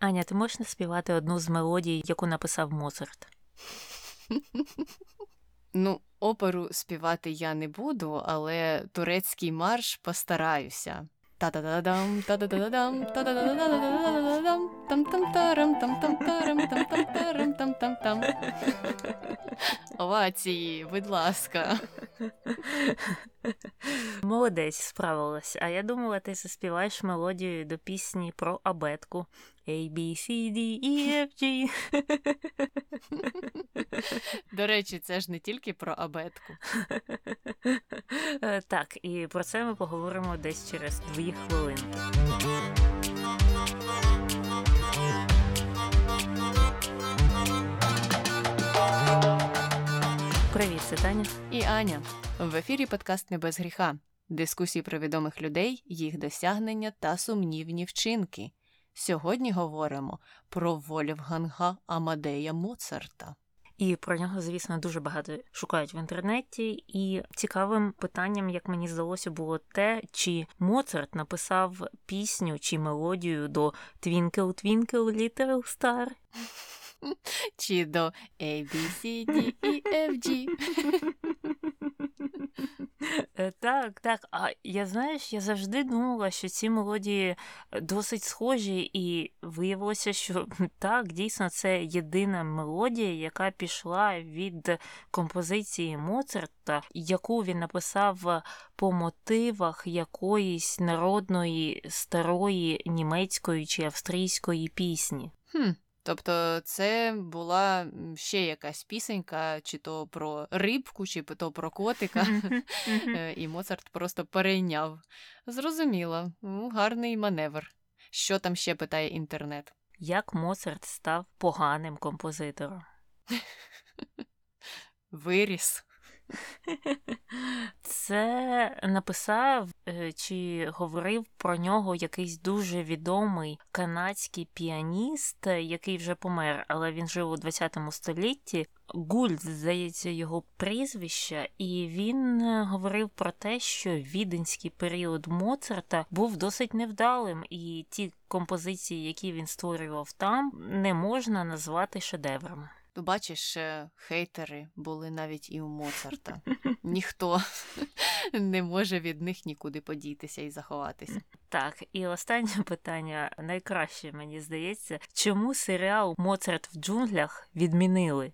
Аня, ти можеш наспівати одну з мелодій, яку написав Моцарт? Ну, оперу співати я не буду, але турецький марш постараюся. Та-да-да-дам, та-да-да-дам, та-да-да-да-да-да-да-дам, там-там-тарам, там-там-тарам, там-там-тарам, там-там-там. Овації, будь ласка. Молодець, справилась. А я думала, ти заспіваєш мелодію до пісні про абетку. A, B, C, D, E, F, G. До речі, це ж не тільки про абетку. Е, Так, і про це ми поговоримо десь через дві хвилини. Привіт, це Таня. І Аня. В ефірі подкаст не без гріха. Дискусії про відомих людей, їх досягнення та сумнівні вчинки. Сьогодні говоримо про Вольфганга Амадея Моцарта. І про нього, звісно, дуже багато шукають в інтернеті. І цікавим питанням, як мені здалося, було те, чи Моцарт написав пісню чи мелодію до Twinkle Twinkle Little Star. Чи до A, B, C, D, E, F, G. Е, Так, так. А я знаєш, я завжди думала, що ці мелодії досить схожі, і виявилося, що так, дійсно, це єдина мелодія, яка пішла від композиції Моцарта, яку він написав по мотивах якоїсь народної старої німецької чи австрійської пісні. Хм. Тобто це була ще якась пісенька, чи то про рибку, чи то про котика. Е, І Моцарт просто перейняв. Зрозуміло, Ну, гарний маневр. Що там ще питає інтернет? Як Моцарт став поганим композитором? Виріс. Це написав е, чи говорив про нього якийсь дуже відомий канадський піаніст, який вже помер, але він жив у 20 столітті. Гульд, здається, його прізвище, і він е, говорив про те, що віденський період Моцарта був досить невдалим, і ті композиції, які він створював там, не можна назвати шедеврами. Ну, бачиш, е, хейтери були навіть і у Моцарта. Ніхто не може від них нікуди подітися і заховатися. Так, і останнє питання найкраще, мені здається, чому серіал Моцарт в джунглях відмінили?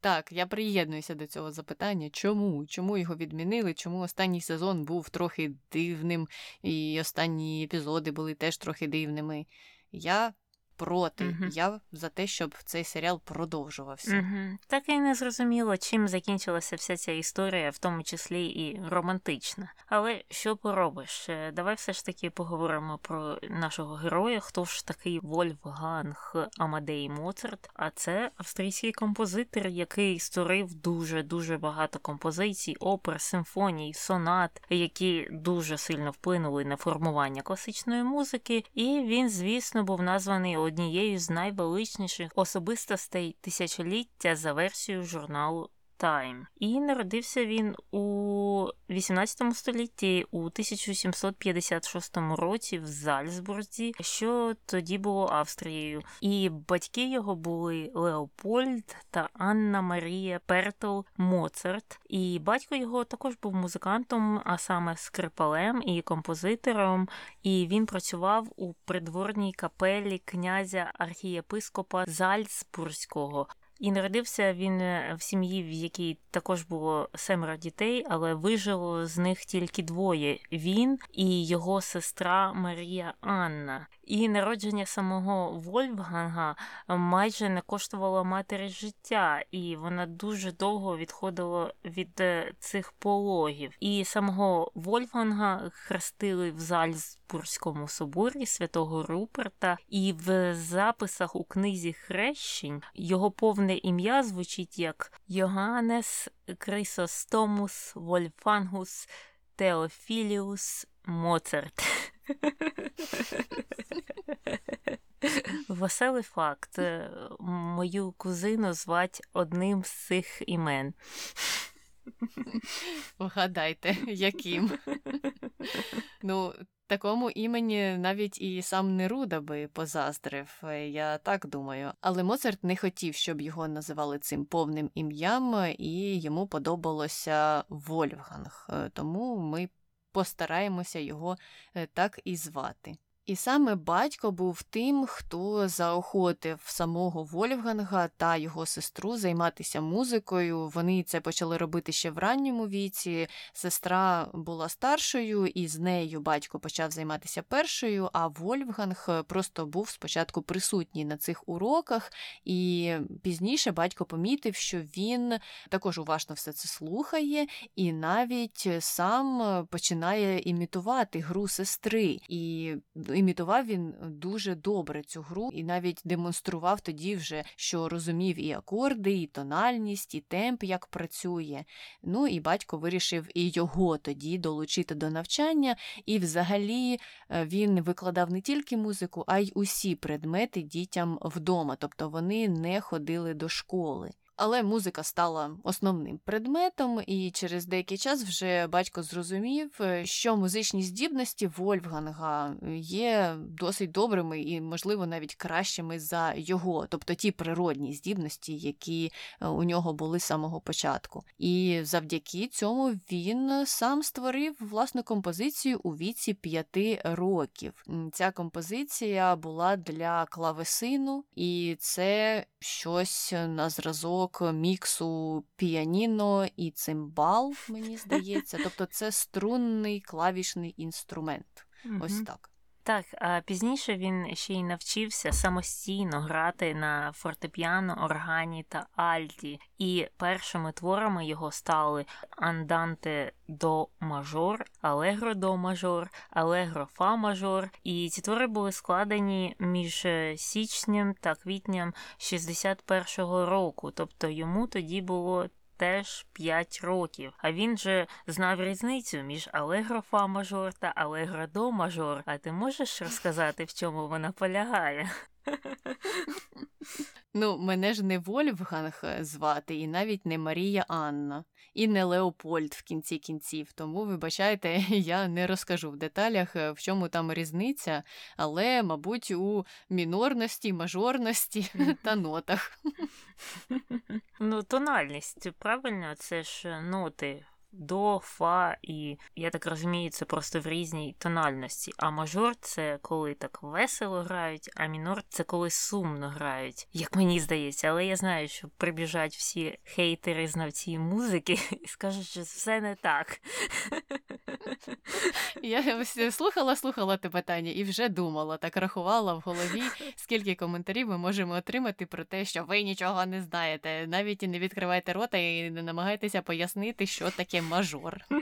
Так, я приєднуюся до цього запитання. Чому? Чому його відмінили? Чому останній сезон був трохи дивним, і останні епізоди були теж трохи дивними? Я проти. Мгм. Я за те, щоб цей серіал продовжувався. Угу. Так і не зрозуміло, чим закінчилася вся ця історія, в тому числі і романтична. Але що поробиш? Е, Давай все ж таки поговоримо про нашого героя. Хто ж такий Вольфганг Амадей Моцарт? А це австрійський композитор, який створив дуже дуже багато композицій, опер, симфоній, сонат, які дуже сильно вплинули на формування класичної музики. І він, звісно, був названий однією з найвеличніших особистостей тисячоліття за версією журналу Time. І народився він у 18 столітті у 1756 році в Зальцбурзі, що тоді було Австрією. І батьки його були Леопольд та Анна Марія Пертл Моцарт. І батько його також був музикантом, а саме скрипалем і композитором. І він працював у придворній капелі князя архієпископа Зальцбурзького. І народився він е, в сім'ї, в якій також було семеро дітей, але вижило з них тільки двоє: він і його сестра Марія Анна. І народження самого Вольфганга майже не коштувало матері життя, і вона дуже довго відходила від е, цих пологів. І самого Вольфганга хрестили в Зальцбурзькому соборі святого Руперта, і в записах у книзі хрещень його повне ім'я звучить як Йоганнес Крисостомус Вольфангус Теофіліус Моцарт. Веселий факт. Е, Мою кузину звать одним з цих імен. Вгадайте, яким. ну, Такому імені навіть і сам Неруда би позаздрив, е, я так думаю. Але Моцарт не хотів, щоб його називали цим повним ім'ям, і йому подобалося Вольфганг. Е, тому ми постараємося його е, так і звати. І саме батько був тим, хто заохотив самого Вольфганга та його сестру займатися музикою. Вони це почали робити ще в ранньому віці. Сестра була старшою, і з нею батько почав займатися першою. А Вольфганг просто був спочатку присутній на цих уроках, і пізніше батько помітив, що він також уважно все це слухає, і навіть сам починає імітувати гру сестри. І імітував він дуже добре цю гру і навіть демонстрував тоді вже, що розумів і акорди, і тональність, і темп, як працює. Ну і батько вирішив і його тоді долучити до навчання, і взагалі е, він викладав не тільки музику, а й усі предмети дітям вдома, тобто вони не ходили до школи. Але музика стала основним предметом, і через деякий час вже батько зрозумів, е, що музичні здібності Вольфганга є досить добрими і, можливо, навіть кращими за його, тобто ті природні здібності, які е, у нього були з самого початку. І завдяки цьому він сам створив власну композицію у віці п'яти років. Ця композиція була для клавесину, і це щось на зразок зв'язок міксу піаніно і цимбал, мені здається. Тобто це струнний клавішний інструмент. Ось так. Так, а пізніше він ще й навчився самостійно грати на фортепіано, органі та альті, і першими творами його стали анданте до мажор, алегро до мажор, алегро фа мажор. І ці твори були складені між січнем та квітнем 61-го року, тобто йому тоді було теж 5 років. А він же знав різницю між алегро фа мажор та алегро до мажор. А ти можеш розказати, в чому вона полягає? Ну, мене ж не Вольфганг звати, і навіть не Марія Анна, і не Леопольд в кінці кінців. Тому, вибачайте, я не розкажу в деталях, е, в чому там різниця, але, мабуть, у мінорності, мажорності та нотах. Ну, тональність, правильно, це ж ноти до, фа, і я так розумію, це просто в різній тональності. А мажор це коли так весело грають, а мінор це коли сумно грають, як мені здається. Але я знаю, що прибіжать всі хейтери, знавці музики і скажуть, що все не так. Я слухала, слухала те питання і вже думала, так рахувала в голові, скільки коментарів ми можемо отримати про те, що ви нічого не знаєте. Навіть і не відкривайте рота і не намагайтеся пояснити, що таке мажор.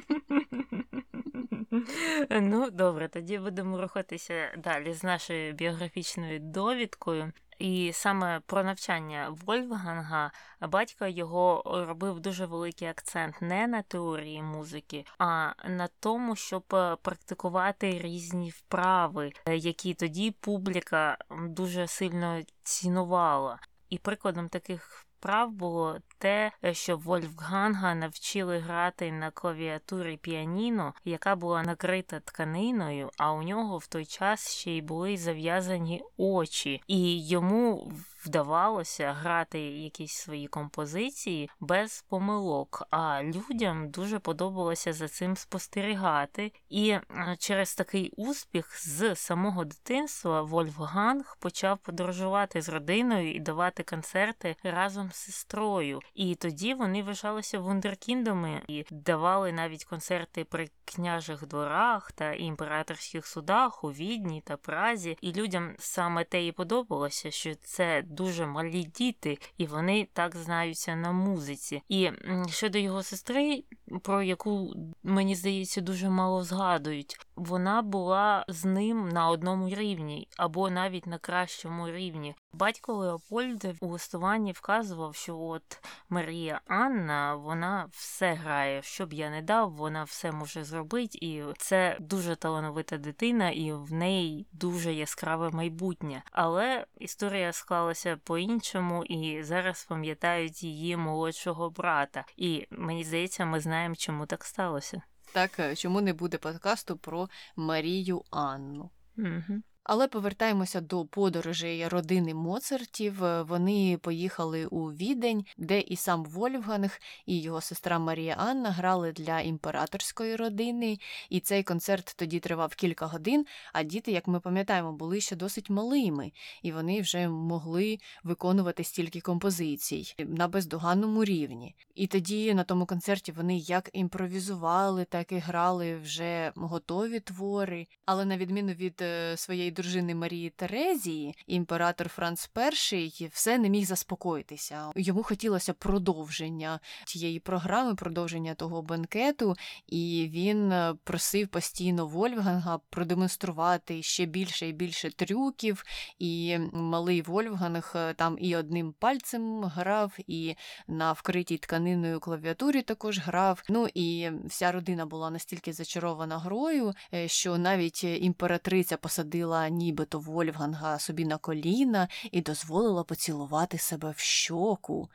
Ну, добре, тоді будемо рухатися далі з нашою біографічною довідкою. І саме про навчання Вольфганга батько його робив дуже великий акцент не на теорії музики, а на тому, щоб практикувати різні вправи, які тоді публіка дуже сильно цінувала. І прикладом таких вправ було те, що Вольфганга навчили грати на клавіатурі піаніно, яка була накрита тканиною, а у нього в той час ще й були зав'язані очі, і йому вдавалося грати якісь свої композиції без помилок. А людям дуже подобалося за цим спостерігати. І через такий успіх з самого дитинства Вольфганг почав подорожувати з родиною і давати концерти разом з сестрою. І тоді вони вважалися вундеркіндами і давали навіть концерти при княжих дворах та імператорських судах у Відні та Празі. І людям саме те і подобалося, що це дуже малі діти, і вони так знаються на музиці. І щодо його сестри, про яку мені здається дуже мало згадують, вона була з ним на одному рівні або навіть на кращому рівні. Батько Леопольд у листуванні вказував, що от Марія Анна вона все грає. Що б я не дав, вона все може зробити, і це дуже талановита дитина, і в неї дуже яскраве майбутнє. Але історія склалася по-іншому, і зараз пам'ятають її молодшого брата. І мені здається, ми знаємо, чому так сталося. Так, е, чому не буде подкасту про Марію Анну? Угу. Але повертаємося до подорожей родини Моцартів. Е, вони поїхали у Відень, де і сам Вольфганг, і його сестра Марія Анна грали для імператорської родини. І цей концерт тоді тривав кілька годин. А діти, як ми пам'ятаємо, були ще досить малими, і вони вже могли виконувати стільки композицій на бездоганному рівні. І тоді на тому концерті вони як імпровізували, так і грали вже готові твори. Але на відміну від е, своєї дружини Марії Терезії, імператор Франц І все не міг заспокоїтися. Йому хотілося продовження тієї програми, продовження того бенкету, і він е, просив постійно Вольфганга продемонструвати ще більше і більше трюків. І малий Вольфганг е, там і одним пальцем грав, і на вкритій тканиною клавіатурі також грав. Ну і вся родина була настільки зачарована грою, е, що навіть імператриця посадила нібито Вольфганга собі на коліна і дозволила поцілувати себе в щоку.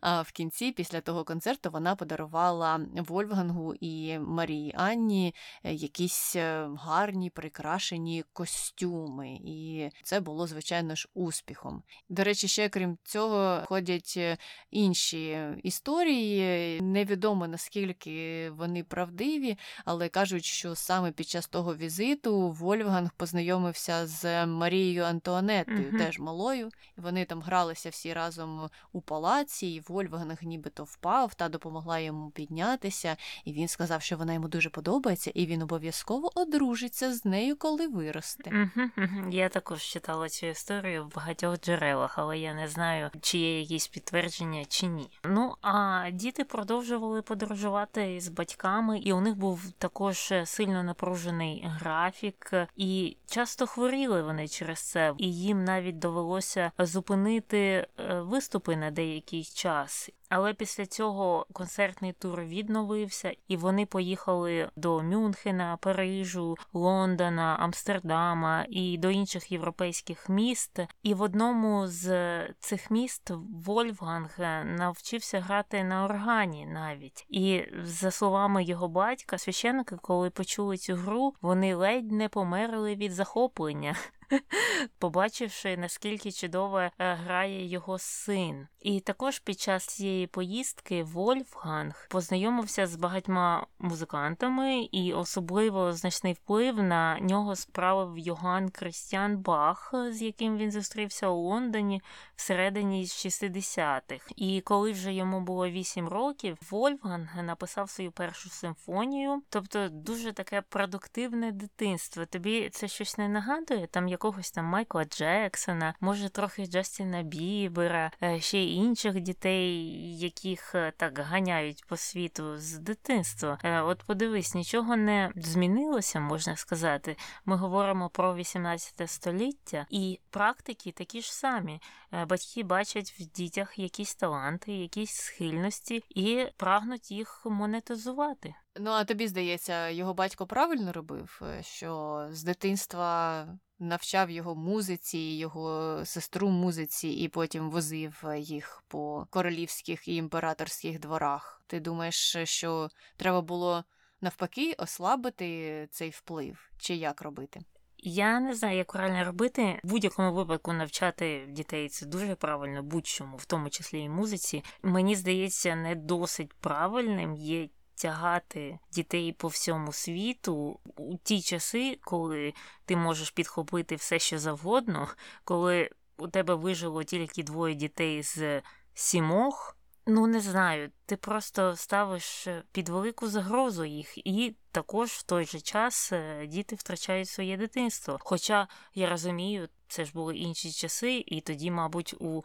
А в кінці, після того концерту, вона подарувала Вольфгангу і Марії Анні е, якісь е, гарні прикрашені костюми, і це було, звичайно ж, успіхом. До речі, ще крім цього, ходять е, інші історії. Невідомо наскільки вони правдиві, але кажуть, що саме під час того візиту Вольфганг познайомився познайомився з Марією Антуанеттою, uh теж малою. І Вони там гралися всі разом у палаці, і Вольфганг нібито впав, та допомогла йому піднятися. І він сказав, що вона йому дуже подобається, і він обов'язково одружиться з нею, коли виросте. uh Я також читала цю історію в багатьох джерелах, але я не знаю, чи є якісь підтвердження чи ні. Ну а діти продовжували подорожувати з батьками, і у них був також сильно напружений графік, і час часто хворіли вони через це, і їм навіть довелося зупинити е, виступи на деякий час. Але після цього концертний тур відновився, і вони поїхали до Мюнхена, Парижу, Лондона, Амстердама і до інших європейських міст. І в одному з цих міст Вольфганг навчився грати на органі навіть. І за словами його батька, священники, коли почули цю гру, вони ледь не померли від захоплення. opunha. Né? побачивши, наскільки чудово е, грає його син. І також під час цієї поїздки Вольфганг познайомився з багатьма музикантами, і особливо значний вплив на нього справив Йоганн Кристіан Бах, з яким він зустрівся у Лондоні всередині 60-х. І коли вже йому було 8 років, Вольфганг написав свою першу симфонію, тобто дуже таке продуктивне дитинство. Тобі це щось не нагадує? Там якогось там Майкла Джексона, може трохи Джастіна Бібера, е, ще й інших дітей, яких е, так ганяють по світу з дитинства. Е, от подивись, нічого не змінилося, можна сказати. Ми говоримо про 18 століття, і практики такі ж самі. Батьки бачать в дітях якісь таланти, якісь схильності і прагнуть їх монетизувати. Ну а тобі здається, його батько правильно робив, що з дитинства навчав його музиці, його сестру музиці, і потім возив е, їх по королівських і імператорських дворах. Ти думаєш, що треба було навпаки ослабити цей вплив, чи як робити? Я не знаю, як правильно робити. В будь-якому випадку навчати дітей це дуже правильно, будь-чому, в тому числі і музиці. Мені здається, не досить правильним є тягати дітей по всьому світу у ті часи, коли ти можеш підхопити все, що завгодно, коли у тебе вижило тільки двоє дітей з сімох. Ну, не знаю, ти просто ставиш під велику загрозу їх, і також в той же час е, діти втрачають своє дитинство. Хоча я розумію, це ж були інші часи, і тоді, мабуть, у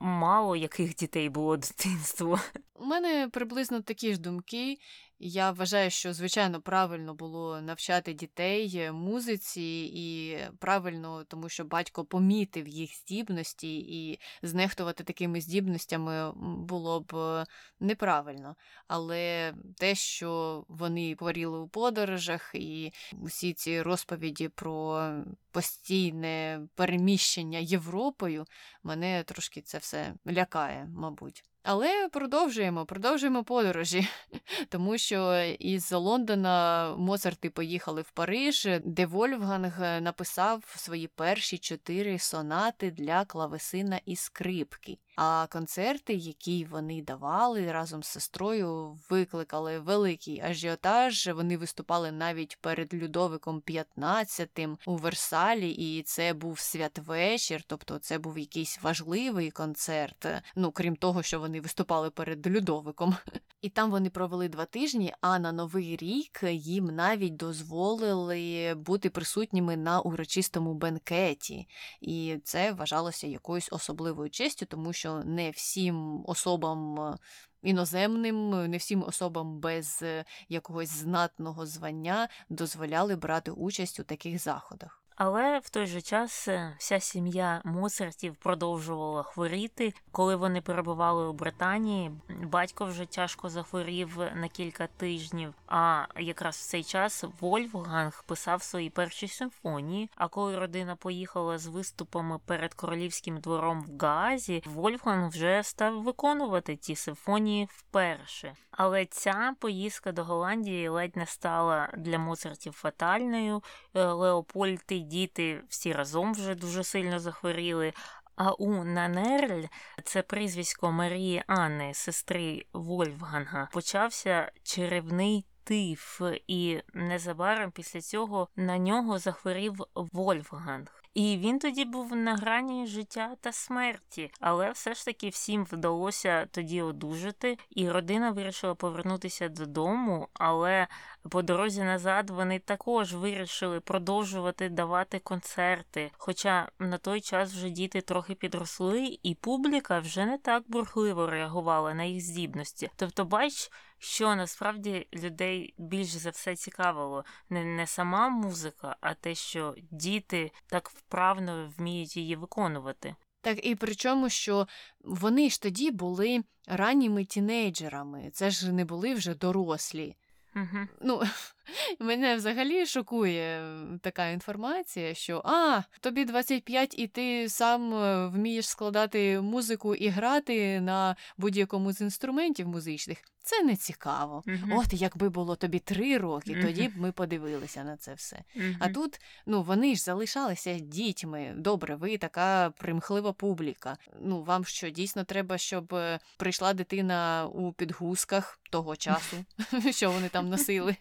мало яких дітей було дитинство. У мене приблизно такі ж думки. Я вважаю, що звичайно правильно було навчати дітей музиці, і правильно, тому що батько помітив їх здібності, і знехтувати такими здібностями було б е, неправильно. Але те, що вони хворіли у подорожах, і усі ці розповіді про постійне переміщення Європою, мене трошки це все лякає, мабуть. Але продовжуємо, продовжуємо подорожі, тому що із Лондона Моцарти поїхали в Париж, де Вольфганг написав свої перші чотири сонати для клавесина і скрипки. А концерти, які вони давали разом з сестрою, викликали великий ажіотаж. Вони виступали навіть перед Людовиком XV у Версалі, і це був святвечір, тобто це був якийсь важливий концерт. Ну крім того, що вони виступали перед Людовиком. І там вони провели два тижні. А на новий рік їм навіть дозволили бути присутніми на урочистому бенкеті, і це вважалося якоюсь особливою честю, тому що що не всім особам е, іноземним, не всім особам без е, якогось знатного звання дозволяли брати участь у таких заходах. Але в той же час е, вся сім'я Моцартів продовжувала хворіти. Коли вони перебували у Британії, батько вже тяжко захворів на кілька тижнів. А якраз в цей час Вольфганг писав свої перші симфонії. А коли родина поїхала з виступами перед королівським двором в Гаазі, Вольфганг вже став виконувати ті симфонії вперше. Але ця поїздка до Голландії ледь не стала для Моцартів фатальною. Е, Леопольд і діти всі разом вже дуже сильно захворіли. А у Нанерль, це прізвисько Марії Анни, сестри Вольфганга, почався черевний тиф, і незабаром після цього на нього захворів Вольфганг. І він тоді був на грані життя та смерті, але все ж таки всім вдалося тоді одужати, і родина вирішила повернутися додому. Але по дорозі назад вони також вирішили продовжувати давати концерти. Хоча на той час вже діти трохи підросли, і публіка вже не так бурхливо реагувала на їх здібності. Тобто, бач що насправді людей більш за все цікавило не, не сама музика, а те, що діти так вправно вміють її виконувати. Так і причому, що вони ж тоді були ранніми тінейджерами, це ж не були вже дорослі. Угу. Ну, Мене взагалі шокує така інформація, що а, тобі 25 і ти сам е, вмієш складати музику і грати на будь-якому з інструментів музичних. Це не цікаво. Uh-huh. От якби було тобі три роки, uh-huh. тоді б ми подивилися на це все. Uh-huh. А тут ну вони ж залишалися дітьми. Добре, ви така примхлива публіка. Ну вам що дійсно треба, щоб е, прийшла дитина у підгузках того часу, що вони там носили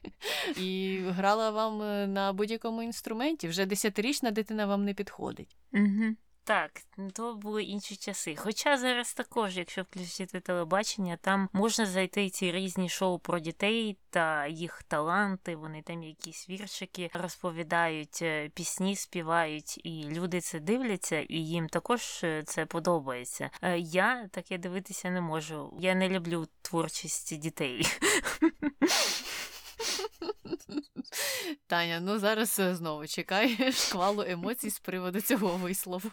і грала вам е, на будь-якому інструменті. Вже десятирічна дитина вам не підходить. Угу. Так, то були інші часи. Хоча зараз також, якщо включити телебачення, там можна зайти ці різні шоу про дітей та їх таланти. Вони там якісь віршики розповідають, е, пісні співають, і люди це дивляться, і їм також е, це подобається. Я таке дивитися не можу. Я не люблю творчість дітей. Таня, ну зараз е, знову чекай шквалу емоцій з приводу цього вислову.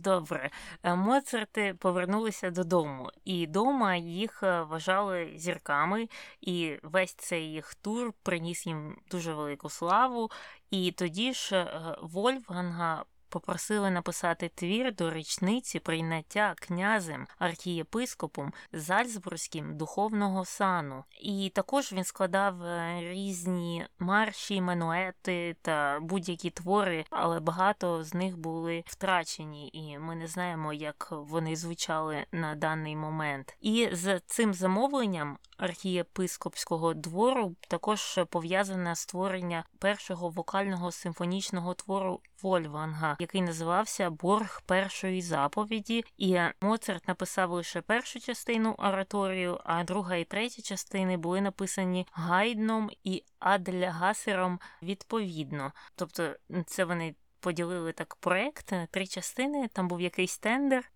Добре, е, Моцарти повернулися додому, і дома їх е, вважали зірками, і весь цей їх тур приніс їм дуже велику славу. І тоді ж Вольфганга попросили написати твір до річниці прийняття князем архієпископом Зальцбурзьким духовного сану. І також він складав е, різні марші, мануети та будь-які твори, але багато з них були втрачені, і ми не знаємо, як вони звучали на даний момент. І з цим замовленням архієпископського двору також пов'язане створення першого вокального симфонічного твору Вольфганга, який називався Борг першої заповіді. І Моцарт написав лише першу частину ораторію, а друга і третя частини були написані Гайдном і Адлягасером відповідно. Тобто це вони поділили так проект на три частини. Там був якийсь тендер.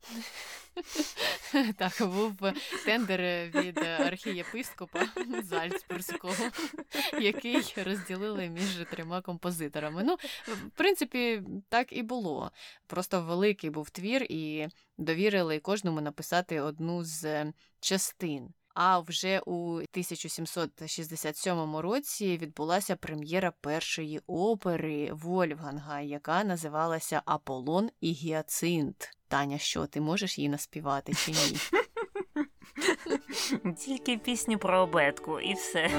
Так, був тендер від архієпископа Зальцбурзького, який розділили між трьома композиторами. Ну, в принципі, так і було. Просто великий був твір, і довірили кожному написати одну з частин. А вже у 1767 році відбулася прем'єра першої опери Вольфганга, яка називалася Аполлон і Гіацинт. Таня, що ти можеш її наспівати чи ні? Тільки пісні про обетку і все.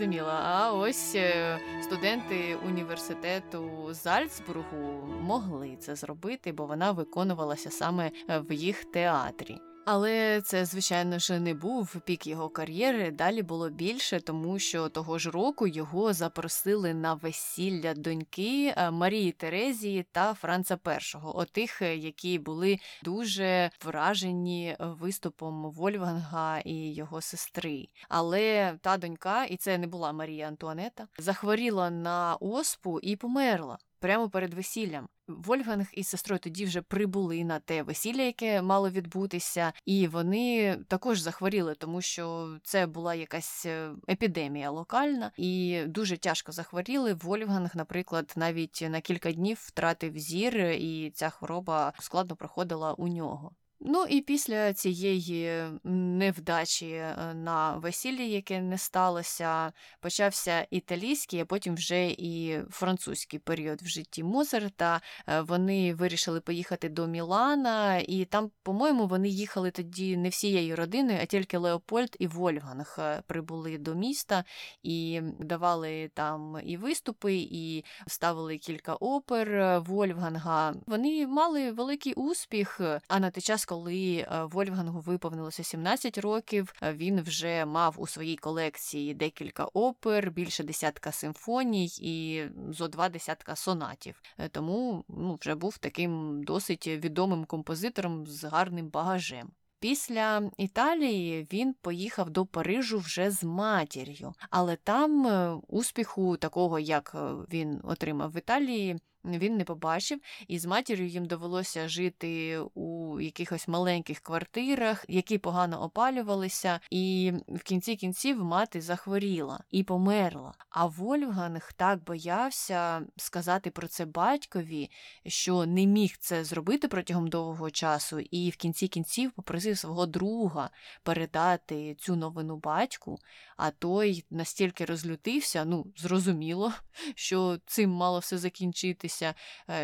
Зрозуміло. А ось е, студенти університету Зальцбургу могли це зробити, бо вона виконувалася саме е, в їх театрі. Але це, звичайно ж, не був пік його кар'єри. Далі було більше, тому що того ж року його запросили на весілля доньки е, Марії Терезії та Франца І, отих, е, які були дуже вражені виступом Вольфганга і його сестри. Але та донька, і це не була Марія Антуанета, захворіла на оспу і померла. Прямо перед весіллям Вольфганг із сестрою тоді вже прибули на те весілля, яке мало відбутися, і вони також захворіли, тому що це була якась е, епідемія локальна, і дуже тяжко захворіли. Вольфганг, наприклад, навіть на кілька днів втратив зір, і ця хвороба складно проходила у нього. Ну і після цієї невдачі е, на весіллі, яке не сталося, почався італійський, а потім вже і французький період в житті Моцарта. Е, Вони вирішили поїхати до Мілана, і там, по-моєму, вони їхали тоді не всією родиною, а тільки Леопольд і Вольфганг е, прибули до міста і давали там і виступи, і ставили кілька опер Вольфганга. Вони мали великий успіх, а на той час коли е, Вольфгангу виповнилося 17 років, е, він вже мав у своїй колекції декілька опер, більше десятка симфоній і зо два десятка сонатів. Е, Тому ну, вже був таким досить відомим композитором з гарним багажем. Після Італії він поїхав до Парижу вже з матір'ю, але там успіху такого, як він отримав в Італії, він не побачив, і з матір'ю їм довелося жити у якихось маленьких квартирах, які погано опалювалися, і в кінці кінців мати захворіла і померла. А Вольфганг так боявся сказати про це батькові, що не міг це зробити протягом довгого часу, і в кінці кінців попросив свого друга передати цю новину батьку. А той настільки розлютився, ну зрозуміло, що цим мало все закінчитися, е,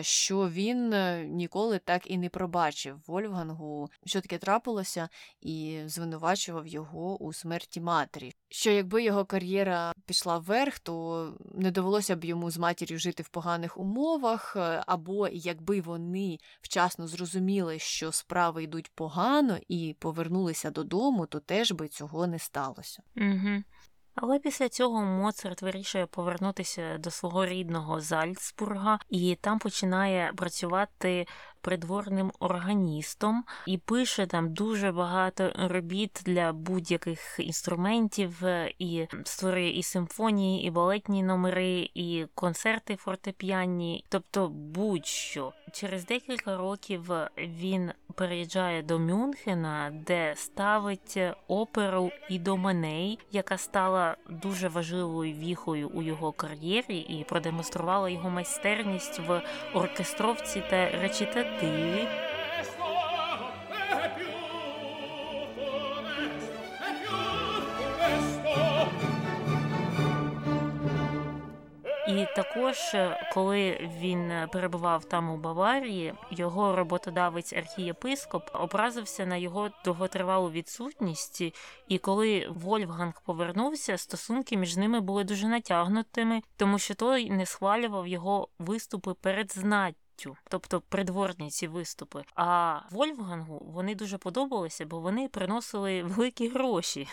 що він е, ніколи так і не пробачив Вольфгангу, що таке трапилося, і звинувачував його у смерті матері. Що якби його кар'єра пішла вверх, то не довелося б йому з матір'ю жити в поганих умовах, е, або якби вони вчасно зрозуміли, що справи йдуть погано, і повернулися додому, то теж би цього не сталося. Угу. Але після цього Моцарт вирішує повернутися до свого рідного Зальцбурга і там починає працювати придворним органістом і пише там дуже багато робіт для будь-яких інструментів, е, і створює і симфонії, і балетні номери, і концерти фортепіанні, тобто будь-що. Через декілька років він переїжджає до Мюнхена, де ставить оперу Ідоманей, яка стала дуже важливою віхою у його кар'єрі і продемонструвала його майстерність в оркестровці та речитативі. І також, е, коли він е, перебував там у Баварії, його роботодавець архієпископ образився на його довготривалу відсутність. І коли Вольфганг повернувся, стосунки між ними були дуже натягнутими, тому що той не схвалював його виступи перед знаттю. Тобто придворні ці виступи. А Вольфгангу вони дуже подобалися, бо вони приносили великі гроші.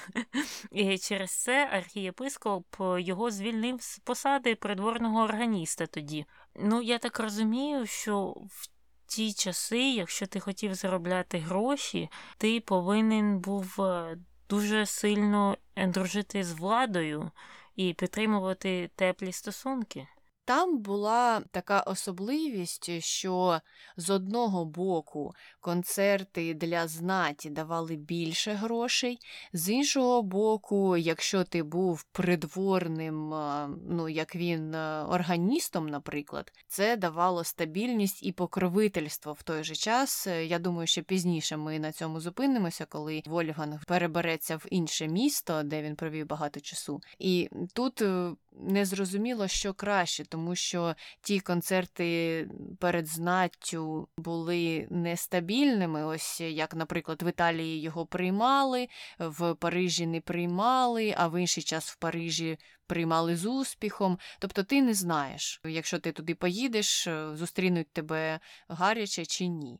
І через це архієпископ його звільнив з посади придворного органіста тоді. Ну, я так розумію, що в ті часи, якщо ти хотів заробляти гроші, ти повинен був е, дуже сильно дружити з владою і підтримувати теплі стосунки. Там була така особливість, що з одного боку концерти для знаті давали більше грошей, з іншого боку, якщо ти був придворним, ну як він органістом, наприклад, це давало стабільність і покровительство в той же час. Я думаю, що пізніше ми на цьому зупинимося, коли Вольфганг перебереться в інше місто, де він провів багато часу. І тут е, не зрозуміло, що краще, тому що ті концерти перед знаттю були нестабільними. Ось як, наприклад, в Італії його приймали, в Парижі не приймали, а в інший час в Парижі приймали з успіхом. Тобто ти не знаєш, якщо ти туди поїдеш, зустрінуть тебе гаряче чи ні.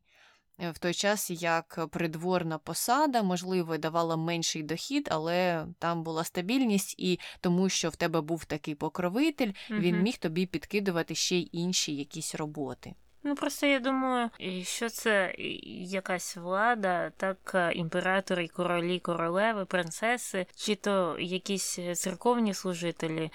Е, в той час як придворна посада, можливо, давала менший дохід, але там була стабільність, і тому, що в тебе був такий покровитель, угу. він міг тобі підкидувати ще й інші якісь роботи. Ну просто я думаю, що це якась влада, так е, імператори, королі, королеви, принцеси, чи то якісь церковні служителі.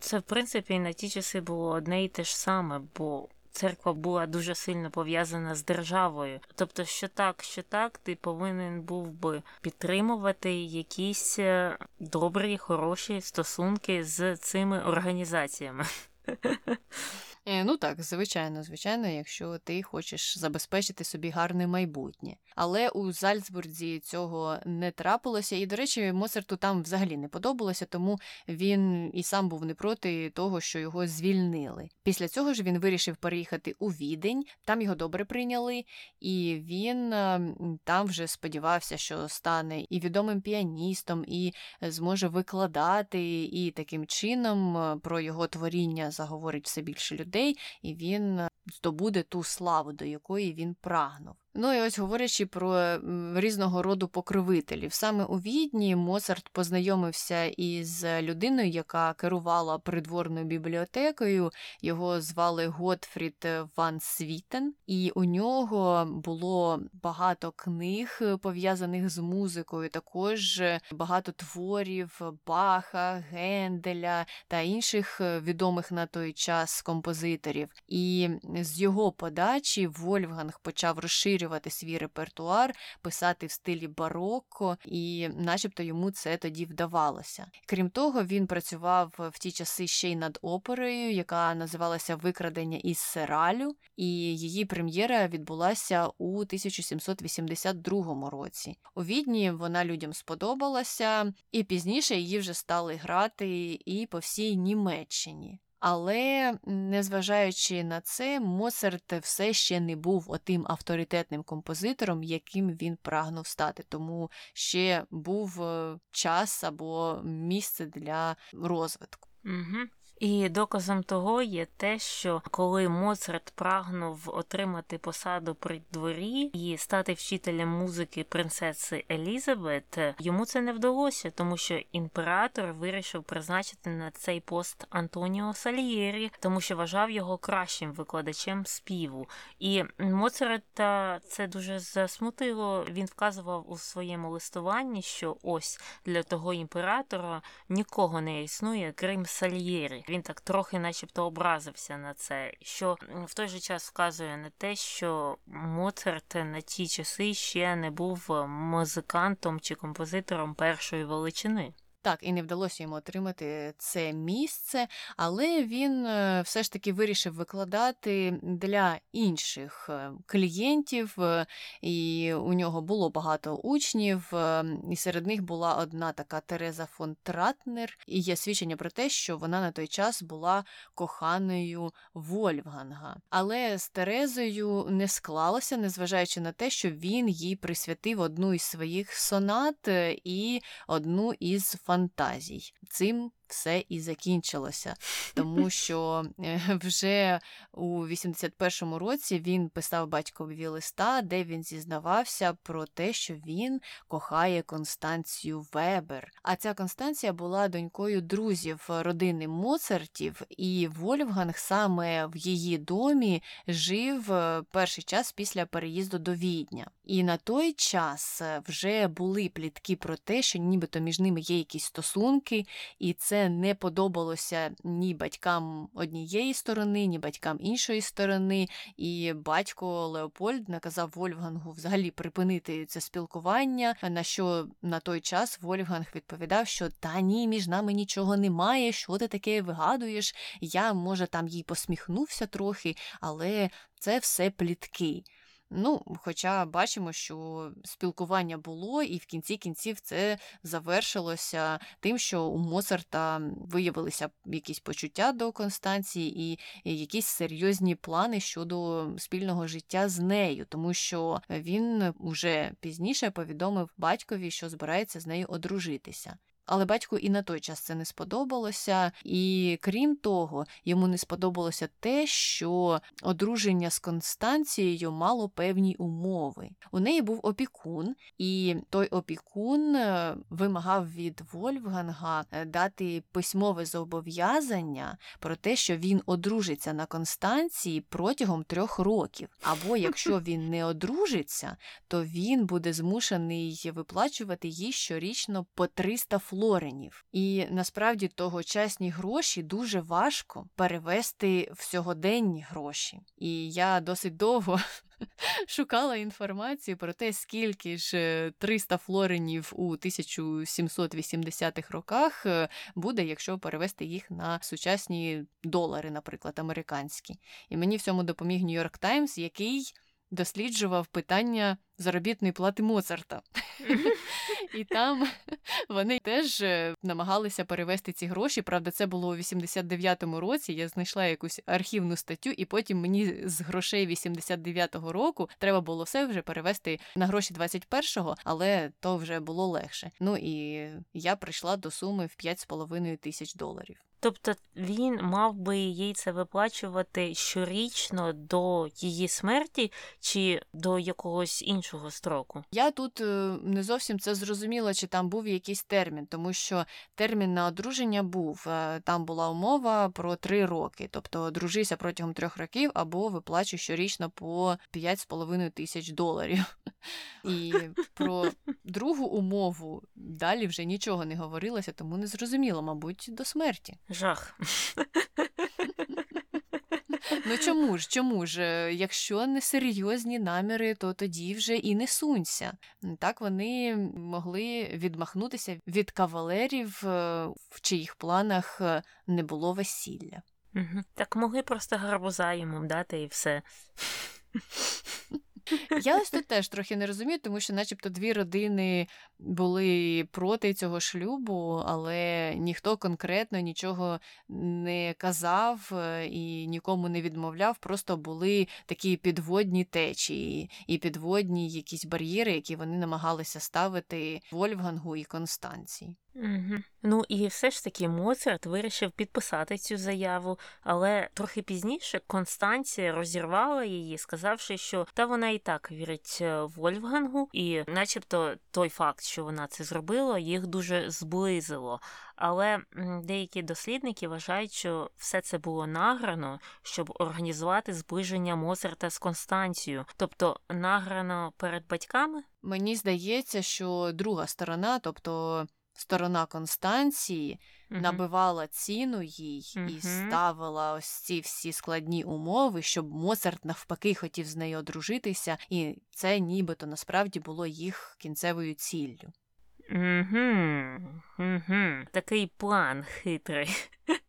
Це в принципі на ті часи було одне і те ж саме, бо церква була дуже сильно пов'язана з державою. Тобто, що так, що так, ти повинен був би підтримувати якісь е, добрі, хороші стосунки з цими організаціями. Е, ну так, звичайно, звичайно, якщо ти хочеш забезпечити собі гарне майбутнє. Але у Зальцбурзі цього не трапилося, і, до речі, Моцарту там взагалі не подобалося, тому він і сам був не проти того, що його звільнили. Після цього ж він вирішив переїхати у відень, там його добре прийняли, і він ем, там вже сподівався, що стане і відомим піаністом, і зможе викладати, і таким чином е, про його творіння заговорить все більше людей, і він е, здобуде ту славу, до якої він прагнув. Ну і ось говорячи про різного роду покровителів, саме у відні Моцарт познайомився із людиною, яка керувала придворною бібліотекою. Його звали Готфрід Ван Світен, і у нього було багато книг, пов'язаних з музикою, також багато творів Баха, Генделя та інших відомих на той час композиторів. І з його подачі Вольфганг почав розширювати розширювати свій репертуар, писати в стилі барокко, і, начебто, йому це тоді вдавалося. Крім того, він працював в ті часи ще й над оперою, яка називалася Викрадення із Сералю, і її прем'єра відбулася у 1782 році. У відні вона людям сподобалася, і пізніше її вже стали грати і по всій Німеччині. Але незважаючи на це, Моцарт все ще не був отим авторитетним композитором, яким він прагнув стати, тому ще був е, час або місце для розвитку. Угу. І доказом того є те, що коли Моцарт прагнув отримати посаду при дворі і стати вчителем музики принцеси Елізабет, йому це не вдалося, тому що імператор вирішив призначити на цей пост Антоніо Сальєрі, тому що вважав його кращим викладачем співу. І Моцарта це дуже засмутило. Він вказував у своєму листуванні, що ось для того імператора нікого не існує, крім Сальєрі. Він так трохи, начебто, образився на це, що в той же час вказує на те, що Моцарт на ті часи ще не був музикантом чи композитором першої величини. Так, і не вдалося йому отримати це місце, але він е, все ж таки вирішив викладати для інших е, клієнтів, е, і у нього було багато учнів, і серед них була одна така Тереза фон Тратнер, і є свідчення про те, що вона на той час була коханою Вольфганга. Але з Терезою не склалося, незважаючи на те, що він їй присвятив одну із своїх сонат і одну із фантазій фантазій. Цим все і закінчилося, тому що е, вже у 81-му році він писав батькові листа, де він зізнавався про те, що він кохає Констанцію Вебер. А ця Констанція була донькою друзів родини Моцартів, і Вольфганг саме в її домі жив е, перший час після переїзду до Відня. І на той час е, вже були плітки про те, що нібито між ними є якісь стосунки, і це це не подобалося ні батькам однієї сторони, ні батькам іншої сторони. І батько Леопольд наказав Вольфгангу взагалі припинити це спілкування. На що на той час Вольфганг відповідав, що та ні, між нами нічого немає. Що ти таке вигадуєш? Я, може, там їй посміхнувся трохи, але це все плітки. Ну, хоча бачимо, що спілкування було, і в кінці кінців це завершилося тим, що у Моцарта виявилися якісь почуття до Констанції і якісь серйозні плани щодо спільного життя з нею, тому що він уже пізніше повідомив батькові, що збирається з нею одружитися. Але батьку і на той час це не сподобалося, і крім того, йому не сподобалося те, що одруження з Констанцією мало певні умови. У неї був опікун, і той опікун е, вимагав від Вольфганга е, дати письмове зобов'язання про те, що він одружиться на Констанції протягом трьох років. Або якщо він не одружиться, то він буде змушений виплачувати їй щорічно по 300 флорів флоренів. І насправді тогочасні гроші дуже важко перевести в сьогоденні гроші. І я досить довго. Шукала інформацію про те, скільки ж 300 е, флоренів у 1780-х роках е, буде, якщо перевести їх на сучасні долари, наприклад, американські. І мені в цьому допоміг Нью-Йорк Таймс, який досліджував питання заробітної плати Моцарта. І там вони теж е, намагалися перевести ці гроші. Правда, це було у 89-му році. Я знайшла якусь архівну статтю, і потім мені з грошей 89-го року треба було все вже перевести на гроші 21-го, але то вже було легше. Ну і я прийшла до суми в 5,5 тисяч доларів. Тобто він мав би їй це виплачувати щорічно до її смерті чи до якогось іншого строку? Я тут е, не зовсім це зрозуміла, чи там був якийсь термін, тому що термін на одруження був. Е, там була умова про три роки, тобто одружися протягом трьох років або виплачуй щорічно по 5,5 тисяч доларів. І про другу умову далі вже нічого не говорилося, тому не зрозуміло, мабуть, до смерті. Жах. Ну чому ж, чому ж? Е, якщо не серйозні наміри, то тоді вже і не сунься. Так вони могли відмахнутися від кавалерів, е, в чиїх планах е, не було весілля. Угу. Так могли просто гарбуза йому дати і все. Я ось тут теж трохи не розумію, тому що, начебто, дві родини були проти цього шлюбу, але ніхто конкретно нічого не казав е, і нікому не відмовляв. Просто були такі підводні течії і підводні якісь бар'єри, які вони намагалися ставити Вольфгангу і Констанції. Угу. Ну і все ж таки Моцарт вирішив підписати цю заяву, але трохи пізніше Констанція розірвала її, сказавши, що та вона і так вірить е, Вольфгангу, і, начебто, той факт, що вона це зробила, їх дуже зблизило. Але деякі дослідники вважають, що все це було награно, щоб організувати зближення Моцарта з Констанцією, тобто награно перед батьками. Мені здається, що друга сторона, тобто сторона Констанції uh набивала ціну їй uh і ставила ось ці всі складні умови, щоб Моцарт навпаки хотів з нею одружитися, і це нібито насправді було їх кінцевою ціллю. Угу, угу. Такий план хитрий.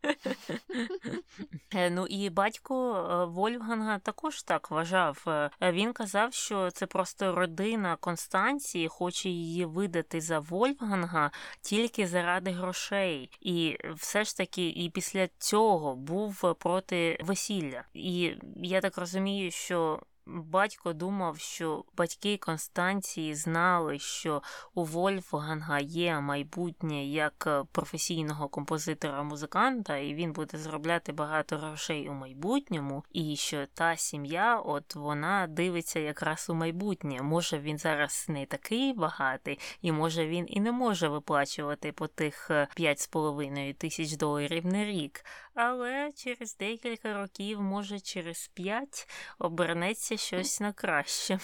Е, ну і батько е, Вольфганга також так вважав. Е, він казав, що це просто родина Констанції, хоче її видати за Вольфганга тільки заради грошей. І все ж таки, і після цього був проти весілля. І я так розумію, що Батько думав, що батьки Констанції знали, що у Вольфганга є майбутнє як е, професійного композитора-музиканта, і він буде заробляти багато грошей у майбутньому, і що та сім'я, от вона дивиться якраз у майбутнє. Може він зараз не такий багатий, і може він і не може виплачувати по тих 5,5 е, тисяч доларів на рік але через декілька років, може через п'ять, обернеться щось на краще.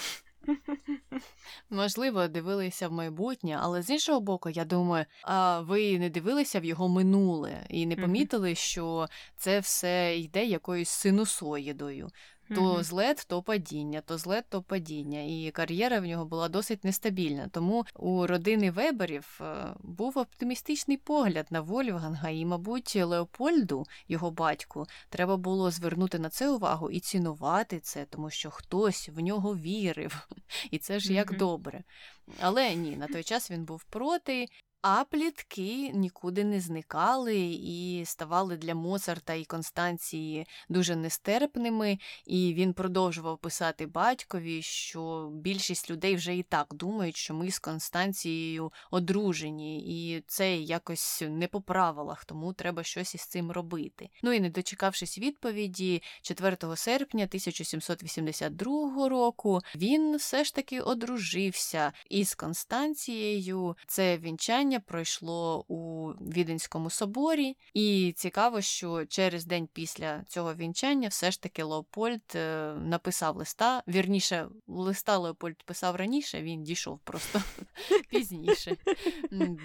Можливо, дивилися в майбутнє, але з іншого боку, я думаю, а ви не дивилися в його минуле і не помітили, що це все йде якоюсь синусоїдою. То злет, то падіння, то злет, то падіння. І кар'єра в нього була досить нестабільна. Тому у родини Веберів е, був оптимістичний погляд на Вольфганга, і, мабуть, Леопольду, його батьку, треба було звернути на це увагу і цінувати це, тому що хтось в нього вірив, і це ж як добре. Але ні, на той час він був проти, а плітки нікуди не зникали і ставали для Моцарта і Констанції дуже нестерпними, і він продовжував писати батькові, що більшість людей вже і так думають, що ми з Констанцією одружені, і це якось не по правилах, тому треба щось із цим робити. Ну і не дочекавшись відповіді, 4 серпня 1782 року він все ж таки одружився із Констанцією. Це вінчання вінчання пройшло у Віденському соборі, і цікаво, що через день після цього вінчання все ж таки Леопольд е, написав листа. Вірніше, листа Леопольд писав раніше, він дійшов просто пізніше,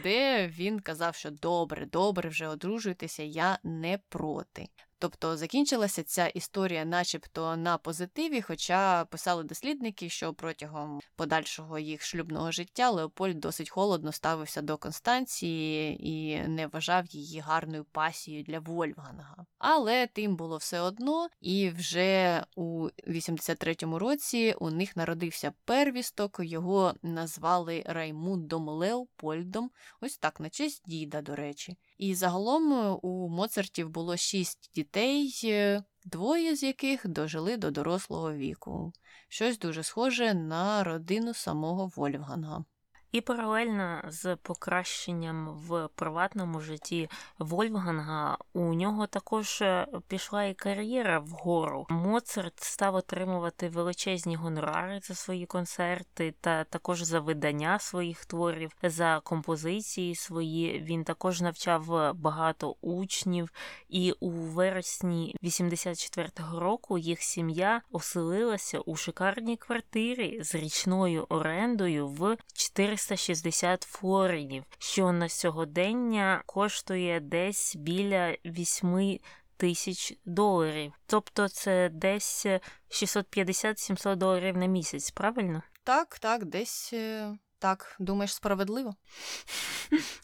де він казав, що добре, добре, вже одружуйтеся, я не проти. Тобто закінчилася ця історія, начебто на позитиві, хоча писали дослідники, що протягом подальшого їх шлюбного життя Леопольд досить холодно ставився до Констанції і не вважав її гарною пасією для Вольфганга. Але тим було все одно, і вже у 83-му році у них народився первісток, його назвали Раймундом Леопольдом, ось так, на честь діда, до речі. І загалом е, у Моцартів було шість дітей, е, двоє з яких дожили до дорослого віку. Щось дуже схоже на родину самого Вольфганга. І паралельно з покращенням в приватному житті Вольфганга у нього також е, пішла і кар'єра вгору. Моцарт став отримувати величезні гонорари за свої концерти та також за видання своїх творів, за композиції свої. Він також навчав багато учнів, і у вересні 84-го року їх сім'я оселилася у шикарній квартирі з річною орендою в 400 460 флоринів, що на сьогодення коштує десь біля 8 тисяч доларів. Тобто це десь 650-700 доларів на місяць, правильно? Так, так, десь. Е, так, думаєш, справедливо?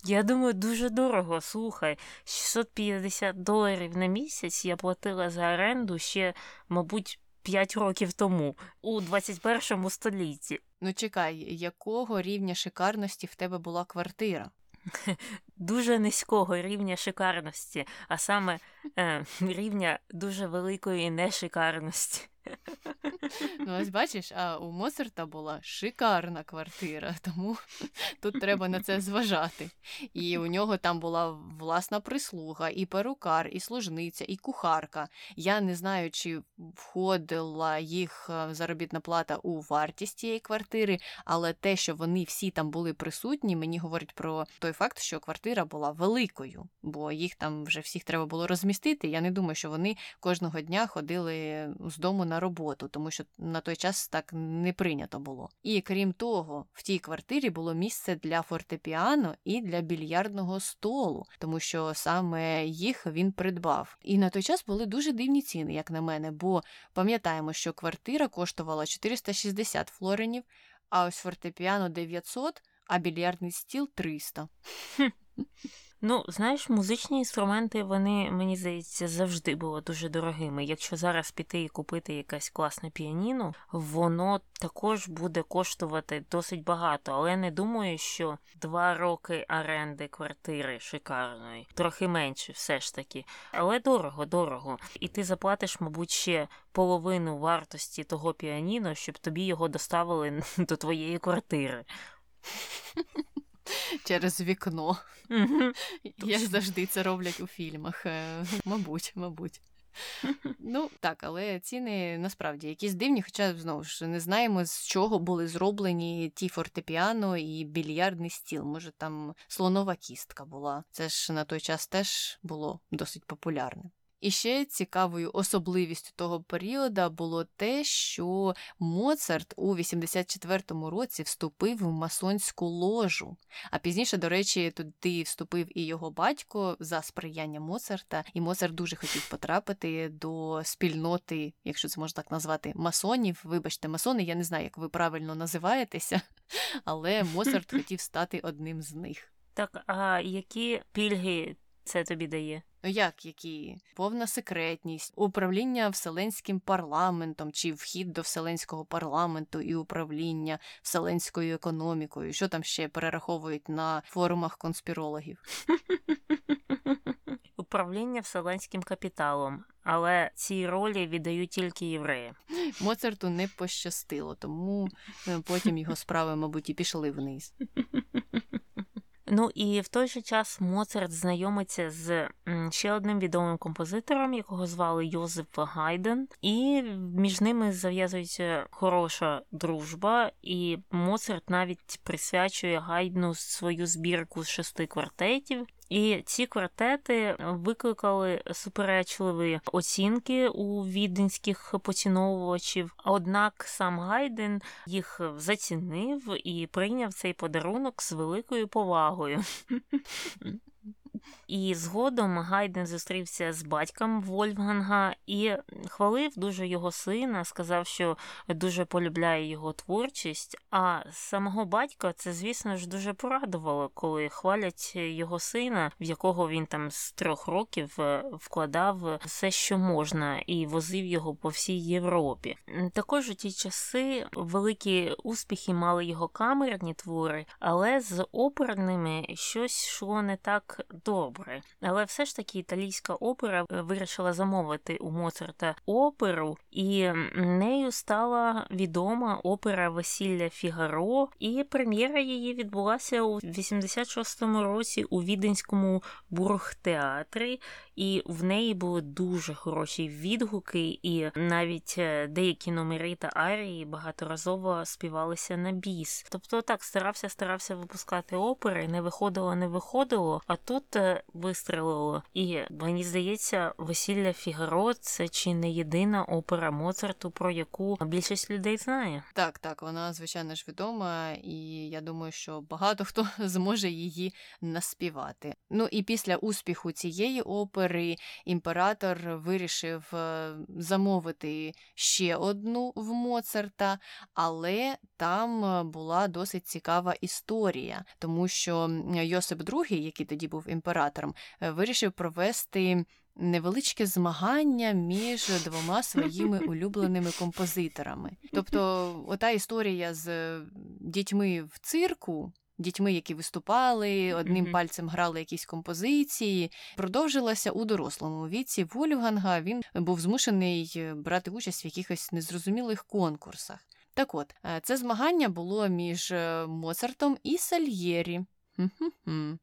Я думаю, дуже дорого. Слухай, 650 доларів на місяць я платила за оренду ще, мабуть, 5 років тому, у 21 столітті. Ну чекай, якого рівня шикарності в тебе була квартира? Дуже низького рівня шикарності, а саме е, рівня дуже великої нешикарності. Ну, ось бачиш, а у Моцарта була шикарна квартира, тому тут треба на це зважати. І у нього там була власна прислуга, і перукар, і служниця, і кухарка. Я не знаю, чи входила їх е, заробітна плата у вартість цієї квартири, але те, що вони всі там були присутні, мені говорить про той факт, що квартира була великою, бо їх там вже всіх треба було розмістити. Я не думаю, що вони кожного дня ходили з дому на роботу, тому що на той час так не прийнято було. І крім того, в тій квартирі було місце для фортепіано і для більярдного столу, тому що саме їх він придбав. І на той час були дуже дивні ціни, як на мене, бо пам'ятаємо, що квартира коштувала 460 флоренів, а ось фортепіано 900, а більярдний стіл 300. Ну, знаєш, музичні інструменти, вони, мені здається, завжди були дуже дорогими. Якщо зараз піти і купити якесь класне піаніно, воно також буде коштувати досить багато, але не думаю, що два роки оренди квартири шикарної, трохи менше, все ж таки. Але дорого, дорого. І ти заплатиш, мабуть, ще половину вартості того піаніно, щоб тобі його доставили до твоєї квартири. через вікно. Як завжди це роблять у фільмах. Е, мабуть, мабуть. Ну так, але ціни насправді якісь дивні, хоча знову ж не знаємо, з чого були зроблені ті фортепіано і більярдний стіл. Може, там слонова кістка була. Це ж на той час теж було досить популярне. І ще цікавою особливістю того періоду було те, що Моцарт у 84-му році вступив в масонську ложу. А пізніше, до речі, туди вступив і його батько за сприяння Моцарта. І Моцарт дуже хотів потрапити до спільноти, якщо це можна так назвати, масонів. Вибачте, масони, я не знаю, як ви правильно називаєтеся, але Моцарт хотів стати одним з них. Так, а які пільги це тобі дає? Ну як які? Повна секретність, управління вселенським парламентом чи вхід до вселенського парламенту і управління вселенською економікою. Що там ще перераховують на форумах конспірологів? Управління вселенським капіталом, але ці ролі віддають тільки євреї. Моцарту не пощастило, тому е, потім його справи, мабуть, і пішли вниз. Ну і в той же час Моцарт знайомиться з ще одним відомим композитором, якого звали Йозеф Гайдн, і між ними зав'язується хороша дружба, і Моцарт навіть присвячує Гайдну свою збірку з шести квартетів. І ці квартети викликали суперечливі оцінки у віденських поціновувачів. Однак сам Гайден їх зацінив і прийняв цей подарунок з великою повагою. І згодом Гайден зустрівся з батьком Вольфганга і хвалив дуже його сина, сказав, що дуже полюбляє його творчість. А самого батька це, звісно ж, дуже порадувало, коли хвалять його сина, в якого він там з трьох років е, вкладав все, що можна, і возив його по всій Європі. Також у ті часи великі успіхи мали його камерні твори, але з оперними щось йшло не так добре. Але все ж таки італійська опера е, вирішила замовити у Моцарта оперу, і нею стала відома опера Весілля Фігаро, і прем'єра її відбулася у 86-му році у Віденському бургтеатрі, і в неї були дуже хороші відгуки, і навіть е, деякі номери та арії багаторазово співалися на біс. Тобто так старався, старався випускати опери, не виходило, не виходило. А тут е, вистрелило. І мені здається, весілля Фігаро це чи не єдина опера Моцарту, про яку більшість людей знає. Так, так, вона звичайно ж відома, і я думаю, що багато хто зможе її наспівати. Ну і після успіху цієї опери імператор вирішив е, замовити ще одну в Моцарта, але там е, була досить цікава історія, тому що Йосип II, який тоді був імператором, імператором, е, вирішив провести невеличке змагання між двома своїми улюбленими композиторами. Тобто, ота історія з дітьми в цирку. Дітьми, які виступали, одним mm-hmm. пальцем грали якісь композиції, продовжилася у дорослому віці. Вольфганга він був змушений е, брати участь в якихось незрозумілих конкурсах. Так от, е, це змагання було між Моцартом і Сальєрі.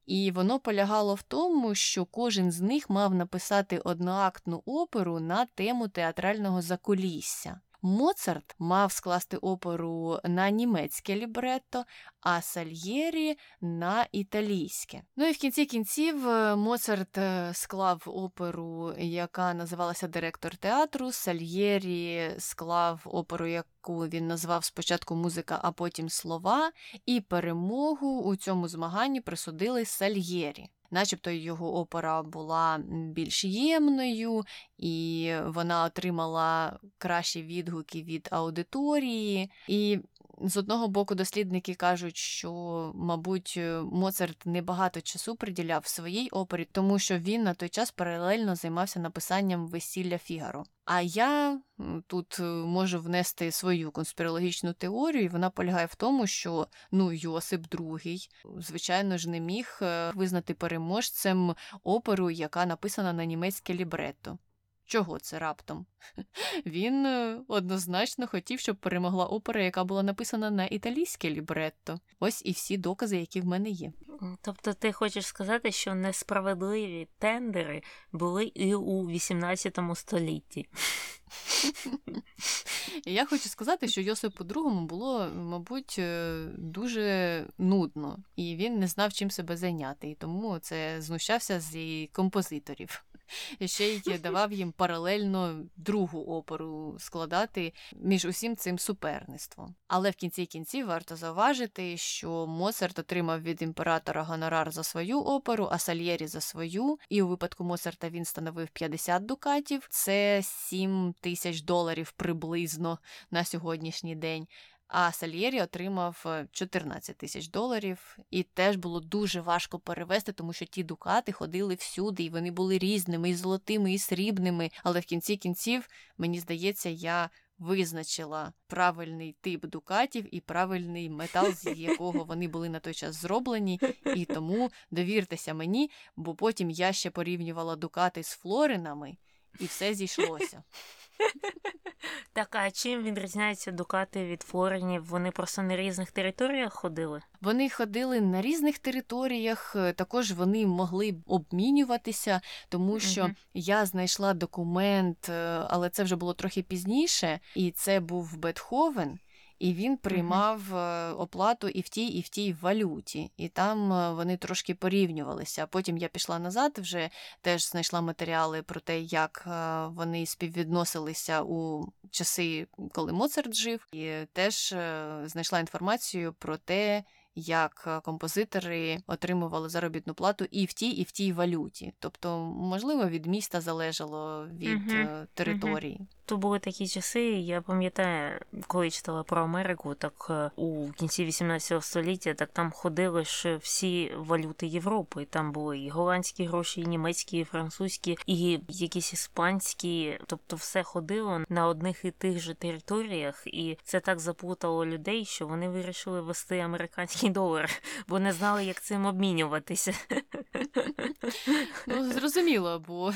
І воно полягало в тому, що кожен з них мав написати одноактну оперу на тему театрального закулісся. Моцарт мав скласти оперу на німецьке лібретто, а Сальєрі на італійське. Ну і в кінці кінців е, Моцарт е, склав оперу, яка називалася Директор театру. Сальєрі склав оперу, яку він назвав спочатку музика, а потім слова, і перемогу у цьому змаганні присудили Сальєрі начебто його опера була більш ємною, і вона отримала кращі відгуки від аудиторії. І з одного боку, дослідники кажуть, що, мабуть, Моцарт небагато часу приділяв своїй опері, тому що він на той час паралельно займався написанням весілля Фігаро. А я тут е, можу внести свою конспірологічну теорію, і вона полягає в тому, що ну Йосип II, звичайно ж, не міг е, визнати переможцем оперу, яка написана на німецьке лібретто. Чого це раптом? Він е, однозначно хотів, щоб перемогла опера, яка була написана на італійське лібретто. Ось і всі докази, які в мене є. Тобто ти хочеш сказати, що несправедливі тендери були і у 18 столітті. Я хочу сказати, що Йосипу II було, мабуть, е, дуже нудно, і він не знав, чим себе зайняти, і тому це знущався з композиторів. Ще й давав їм паралельно другу оперу складати між усім цим суперництвом. Але в кінці кінців варто зауважити, що Моцарт отримав від імператора гонорар за свою оперу, а Сальєрі за свою. І у випадку Моцарта він становив 50 дукатів, це 7 тисяч доларів приблизно на сьогоднішній день. А Сальєрі отримав 14 е, тисяч доларів, і теж було дуже важко перевести, тому що ті дукати ходили всюди, і вони були різними, і золотими, і срібними. Але в кінці кінців, мені здається, я визначила правильний тип дукатів і правильний метал, з якого вони були на той час зроблені. І тому довіртеся мені, бо потім я ще порівнювала дукати з флоринами, і все зійшлося. Так, а чим відрізняються дукати від флоренів? Вони просто на різних територіях ходили? Вони ходили на різних територіях, е, також вони могли обмінюватися, тому що угу. я знайшла документ, е, але це вже було трохи пізніше, і це був Бетховен і він приймав mm-hmm. оплату і в тій, і в тій валюті. І там е, вони трошки порівнювалися. Потім я пішла назад, вже теж знайшла матеріали про те, як е, вони співвідносилися у часи, коли Моцарт жив, і теж знайшла інформацію про те як е, композитори отримували заробітну плату і в тій, і в тій валюті. Тобто, можливо, від міста залежало від uh території. То були такі часи. Я пам'ятаю, коли читала про Америку, так е, у кінці 18 століття так там ходили ж всі валюти Європи. Там були і голландські гроші, і німецькі, і французькі, і якісь іспанські. Тобто, все ходило на одних і тих же територіях, і це так заплутало людей, що вони вирішили вести американські американський долар, бо не знали, як цим обмінюватися. Ну, зрозуміло, бо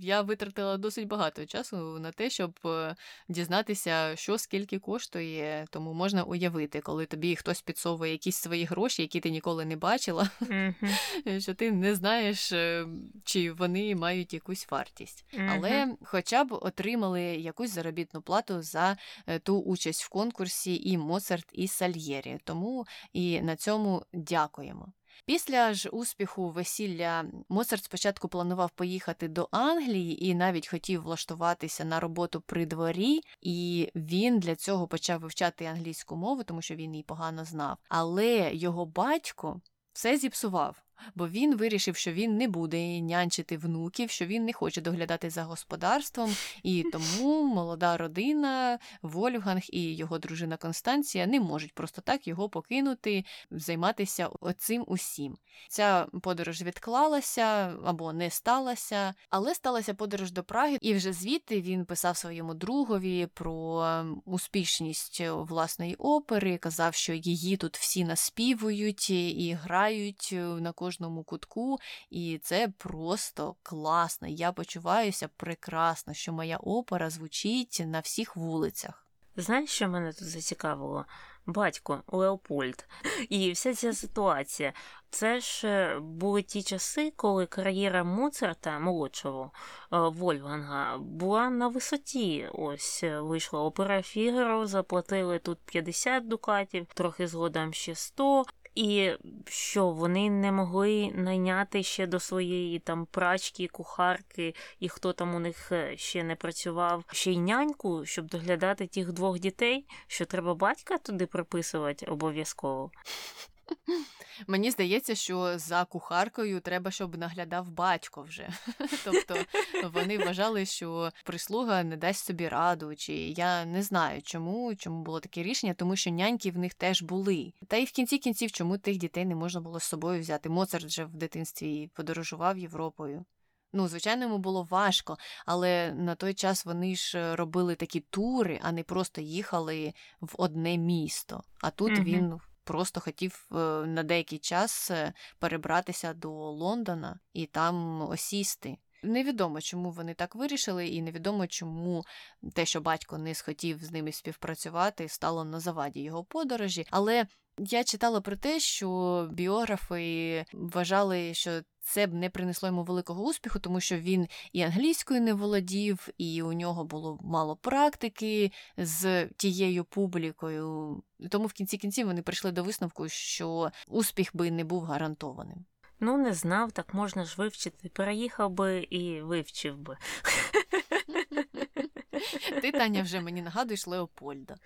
я витратила досить багато часу на те, щоб е, дізнатися, що скільки коштує, тому можна уявити, коли тобі хтось підсовує якісь свої гроші, які ти ніколи не бачила, що ти не знаєш, е, чи вони мають якусь вартість. Але хоча б отримали якусь заробітну плату за е, ту участь в конкурсі і Моцарт, і Сальєрі. Тому і на цьому дякуємо. Після ж успіху весілля Моцарт спочатку планував поїхати до Англії і навіть хотів влаштуватися на роботу при дворі, і він для цього почав вивчати англійську мову, тому що він її погано знав. Але його батько все зіпсував бо він вирішив, що він не буде нянчити внуків, що він не хоче доглядати за господарством, і тому молода родина, Вольфганг і його дружина Констанція не можуть просто так його покинути, займатися оцим усім. Ця подорож відклалася або не сталася, але сталася подорож до Праги, і вже звідти він писав своєму другові про успішність власної опери, казав, що її тут всі наспівують і грають на кожному кожному кутку, і це просто класно. Я почуваюся прекрасно, що моя опера звучить на всіх вулицях. Знаєш, що мене тут зацікавило? Батько Леопольд. І вся ця ситуація. Це ж е, були ті часи, коли кар'єра Моцарта, молодшого е, Вольфганга, була на висоті. Ось е, вийшла опера Фігаро, заплатили тут 50 дукатів, трохи згодом ще 100. І що вони не могли найняти ще до своєї там прачки, кухарки, і хто там у них е, ще не працював, ще й няньку, щоб доглядати тих двох дітей, що треба батька туди приписувати обов'язково. Мені здається, що за кухаркою треба, щоб наглядав батько вже. Тобто вони вважали, що прислуга не дасть собі раду, чи я не знаю, чому чому було таке рішення, тому що няньки в них теж були. Та й в кінці кінців, чому тих дітей не можна було з собою взяти. Моцарт вже в дитинстві подорожував Європою. Ну, звичайно, йому було важко, але на той час вони ж робили такі тури, а не просто їхали в одне місто. А тут mm він просто хотів е, на деякий час е, перебратися до Лондона і там осісти. Невідомо, чому вони так вирішили, і невідомо, чому те, що батько не схотів з ними співпрацювати, стало на заваді його подорожі. Але я читала про те, що біографи вважали, що це б не принесло йому великого успіху, тому що він і англійською не володів, і у нього було мало практики з тією публікою. Тому в кінці кінців вони прийшли до висновку, що успіх би не був гарантованим. Ну, не знав, так можна ж вивчити. Переїхав би і вивчив би. Ти, Таня, вже мені нагадуєш Леопольда.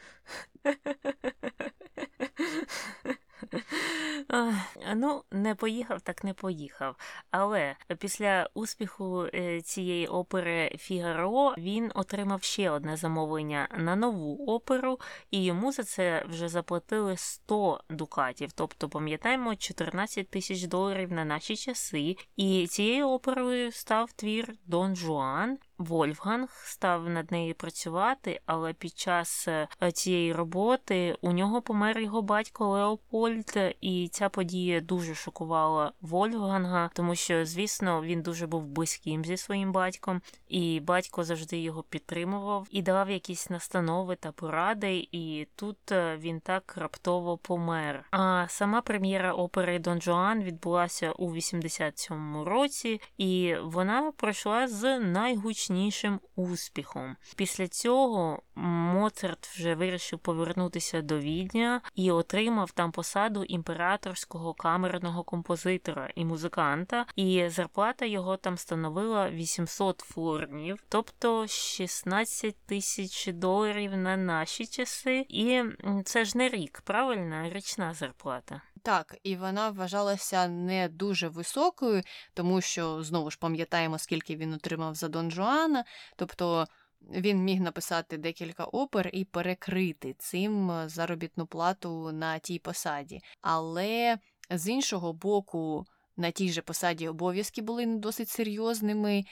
Ну, не поїхав, так не поїхав. Але після успіху е, цієї опери Фігаро він отримав ще одне замовлення на нову оперу, і йому за це вже заплатили 100 дукатів. Тобто, пам'ятаємо, 14 тисяч доларів на наші часи. І цією оперою став твір Дон Жуан. Вольфганг став над нею працювати, але під час е, цієї роботи у нього помер його батько Леопольд, і ця подія дуже шокувала Вольфганга, тому що, звісно, він дуже був близьким зі своїм батьком, і батько завжди його підтримував і давав якісь настанови та поради. І тут е, він так раптово помер. А сама прем'єра опери Дон Жуан відбулася у 87-му році, і вона пройшла з найгучнішим значнішим успіхом. Після цього Моцарт вже вирішив повернутися до Відня і отримав там посаду імператорського камерного композитора і музиканта, і зарплата його там становила 800 флорнів, тобто 16 тисяч доларів на наші часи. І це ж не рік, правильно, річна зарплата. Так, і вона вважалася не дуже високою, тому що знову ж пам'ятаємо, скільки він отримав за Дон Жуана. Тобто він міг написати декілька опер і перекрити цим е, заробітну плату на тій посаді. Але з іншого боку, на тій же посаді обов'язки були не досить серйозними,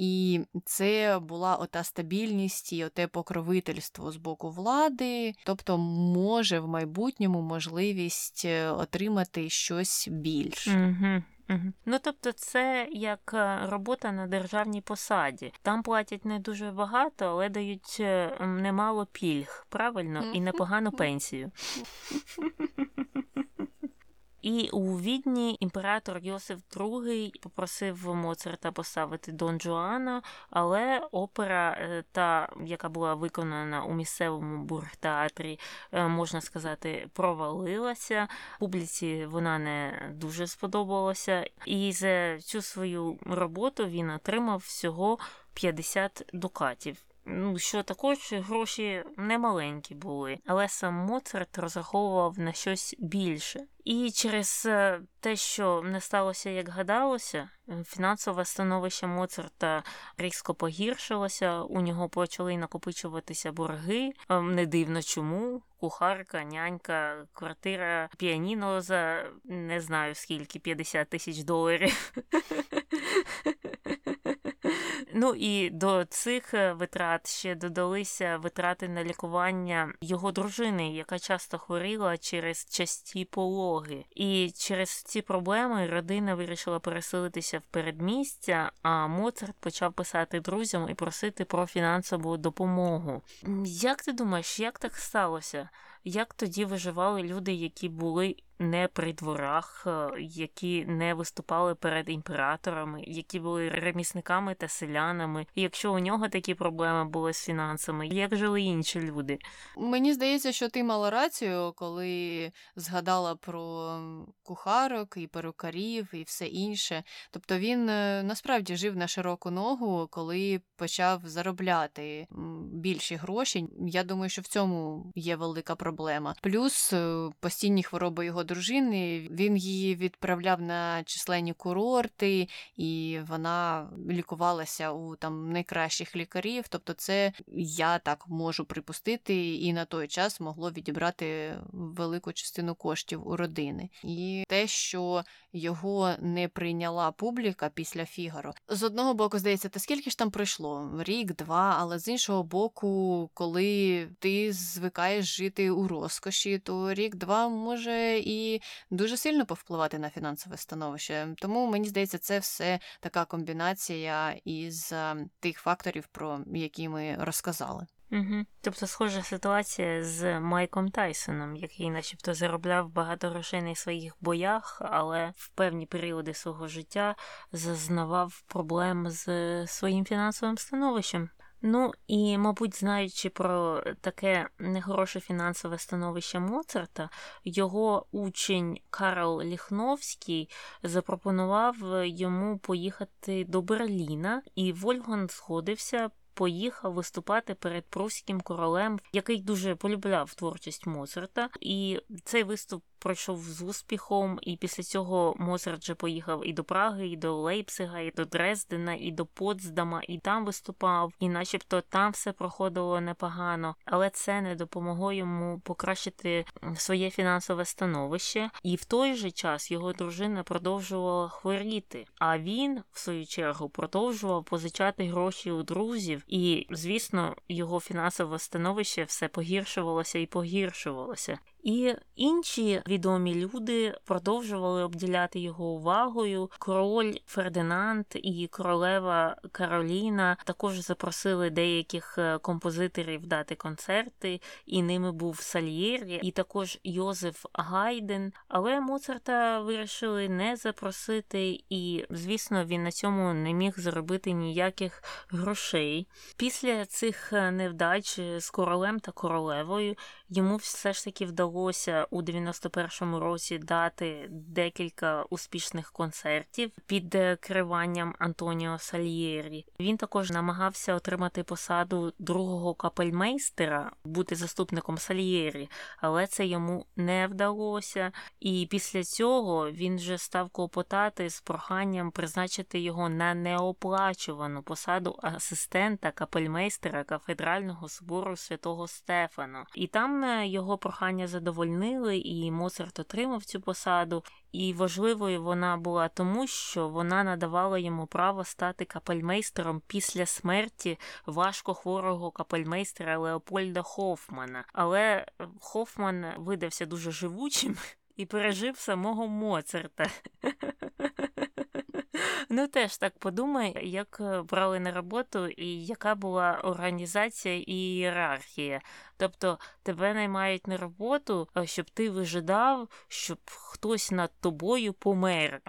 і це була ота стабільність і оте покровительство з боку влади, тобто може в майбутньому можливість е, отримати щось більше. Угу. Угу. Ну, тобто, це як е, робота на державній посаді. Там платять не дуже багато, але дають е, немало пільг, правильно, і непогану пенсію. І у відні імператор Йосиф II попросив Моцарта поставити Дон Жуана, але опера, е, та яка була виконана у місцевому бургтеатрі, е, можна сказати, провалилася. Публіці вона не дуже сподобалася, і за цю свою роботу він отримав всього 50 дукатів що також гроші немаленькі були, але сам Моцарт розраховував на щось більше. І через е, те, що не сталося, як гадалося, фінансове становище Моцарта різко погіршилося, у нього почали накопичуватися борги. Е, не дивно чому. Кухарка, нянька, квартира, піаніно за не знаю скільки 50 тисяч доларів. Ну і до цих е, витрат ще додалися витрати на лікування його дружини, яка часто хворіла через часті пологи. І через ці проблеми родина вирішила переселитися в передмістя, а Моцарт почав писати друзям і просити про фінансову допомогу. Як ти думаєш, як так сталося? Як тоді виживали люди, які були не при дворах, е, які не виступали перед імператорами, які були ремісниками та селянами. І якщо у нього такі проблеми були з фінансами, як жили інші люди? Мені здається, що ти мала рацію, коли згадала про кухарок і перукарів і все інше. Тобто він е, насправді жив на широку ногу, коли почав заробляти більші гроші. Я думаю, що в цьому є велика проблема. Плюс е, постійні хвороби його дружини. Він її відправляв на численні курорти, і вона лікувалася у там найкращих лікарів. Тобто, це я так можу припустити, і на той час могло відібрати велику частину коштів у родини. І те, що його не прийняла публіка після Фігаро. З одного боку, здається, та скільки ж там пройшло? Рік, два, але з іншого боку, коли ти звикаєш жити у розкоші, то рік-два може і дуже сильно повпливати на фінансове становище. Тому мені здається, це все така комбінація із тих факторів, про які ми розказали. Угу. Тобто схожа ситуація з Майком Тайсоном, який, начебто, заробляв багато грошей на своїх боях, але в певні періоди свого життя зазнавав проблем з своїм фінансовим становищем. Ну і, мабуть, знаючи про таке нехороше фінансове становище Моцарта, його учень Карл Ліхновський запропонував йому поїхати до Берліна, і Вольган згодився. Поїхав виступати перед прусським королем, який дуже полюбляв творчість Моцарта, і цей виступ пройшов з успіхом, і після цього Моцарт же поїхав і до Праги, і до Лейпцига, і до Дрездена, і до Потсдама, і там виступав, і начебто там все проходило непогано, але це не допомогло йому покращити своє фінансове становище. І в той же час його дружина продовжувала хворіти. А він, в свою чергу, продовжував позичати гроші у друзів, і, звісно, його фінансове становище все погіршувалося і погіршувалося. І інші відомі люди продовжували обділяти його увагою. Король Фердинанд і королева Кароліна також запросили деяких е, композиторів дати концерти, і ними був Сальєрі, і також Йозеф Гайден. Але Моцарта вирішили не запросити, і, звісно, він на цьому не міг заробити ніяких грошей. Після цих е, невдач з королем та королевою йому все ж таки вдалося вдалося у 91-му році дати декілька успішних концертів під керуванням Антоніо Сальєрі. Він також намагався отримати посаду другого капельмейстера, бути заступником Сальєрі, але це йому не вдалося. І після цього він вже став клопотати з проханням призначити його на неоплачувану посаду асистента капельмейстера кафедрального собору святого Стефана. І там е, його прохання за задовольнили, і Моцарт отримав цю посаду. І важливою вона була тому, що вона надавала йому право стати капельмейстером після смерті важко хворого капельмейстера Леопольда Хофмана. Але Хофман видався дуже живучим і пережив самого Моцарта. Ну, теж так подумай, як е, брали на роботу і яка була організація і ієрархія. Тобто тебе наймають на роботу, щоб ти вижидав, щоб хтось над тобою помер.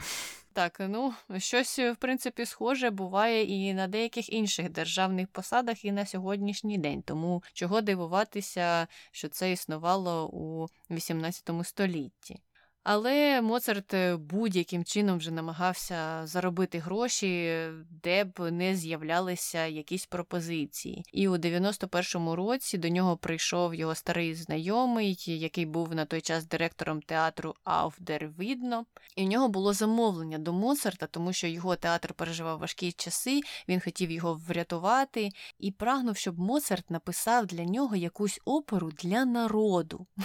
Так, ну щось в принципі схоже буває і на деяких інших державних посадах, і на сьогоднішній день. Тому чого дивуватися, що це існувало у XVIII столітті. Але Моцарт е, будь-яким чином вже намагався заробити гроші, де б не з'являлися якісь пропозиції. І у 91-му році до нього прийшов його старий знайомий, який був на той час директором театру Ауфдервідно. І в нього було замовлення до Моцарта, тому що його театр переживав важкі часи, він хотів його врятувати і прагнув, щоб Моцарт написав для нього якусь оперу для народу.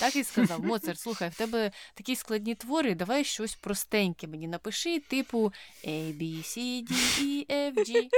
Так і сказав: Моцарт, слухай, в тебе такі складні твори, давай щось простеньке мені напиши, типу A, B, C, D, E, F, G.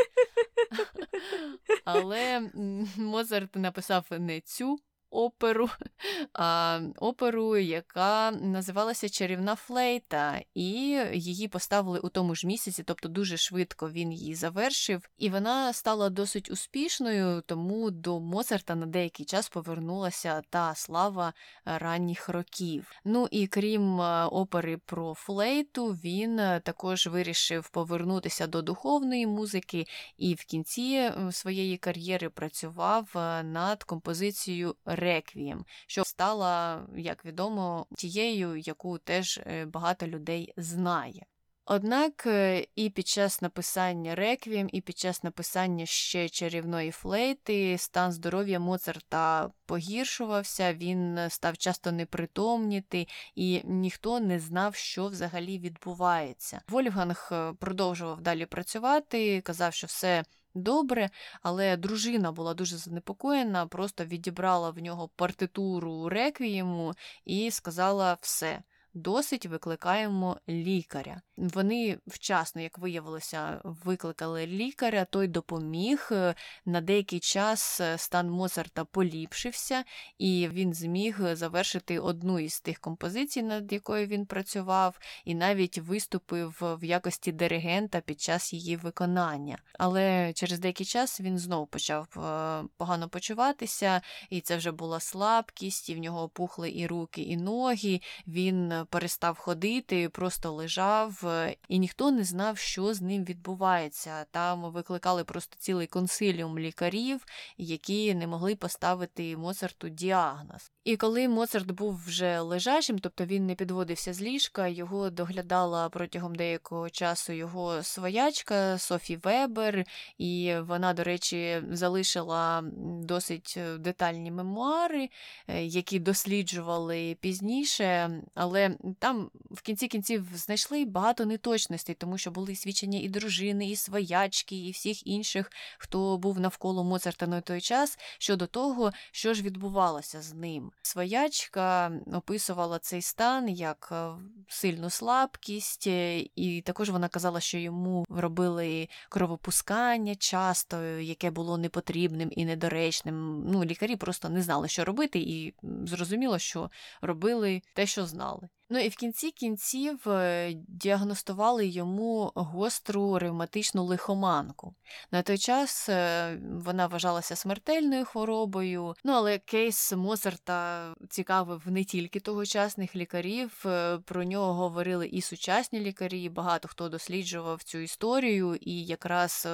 Але Моцарт написав не цю оперу, а оперу, яка називалася Чарівна флейта, і її поставили у тому ж місяці, тобто дуже швидко він її завершив, і вона стала досить успішною, тому до Моцарта на деякий час повернулася та слава ранніх років. Ну і крім опери про флейту, він також вирішив повернутися до духовної музики і в кінці своєї кар'єри працював над композицією реквієм, що стала, як відомо, тією, яку теж е, багато людей знає. Однак е, і під час написання реквієм, і під час написання ще чарівної флейти стан здоров'я Моцарта погіршувався, він став часто непритомніти, і ніхто не знав, що взагалі відбувається. Вольфганг е, продовжував далі працювати, казав, що все добре, але дружина була дуже занепокоєна, просто відібрала в нього партитуру реквієму і сказала все досить викликаємо лікаря. Вони вчасно, як виявилося, викликали лікаря, той допоміг. Е, на деякий час е, стан Моцарта поліпшився, і він зміг завершити одну із тих композицій, над якою він працював, і навіть виступив в якості диригента під час її виконання. Але через деякий час він знову почав е, погано почуватися, і це вже була слабкість, і в нього опухли і руки, і ноги. Він перестав ходити, просто лежав, е, і ніхто не знав, що з ним відбувається. Там викликали просто цілий консиліум лікарів, які не могли поставити Моцарту діагноз. І коли Моцарт був вже лежачим, тобто він не підводився з ліжка, його доглядала протягом деякого часу його своячка Софі Вебер, і вона, до речі, залишила досить е, детальні мемуари, е, які досліджували пізніше, але там в кінці кінців знайшли багато неточностей, тому що були свідчення і дружини, і своячки, і всіх інших, хто був навколо Моцарта на той час, щодо того, що ж відбувалося з ним. Своячка описувала цей стан як е, сильну слабкість, е, і також вона казала, що йому робили кровопускання часто, яке було непотрібним і недоречним. Ну, лікарі просто не знали, що робити, і зрозуміло, що робили те, що знали. Ну і в кінці кінців е, діагностували йому гостру ревматичну лихоманку. На той час е, вона вважалася смертельною хворобою, ну але кейс Моцарта цікавив не тільки тогочасних лікарів, е, про нього говорили і сучасні лікарі, багато хто досліджував цю історію, і якраз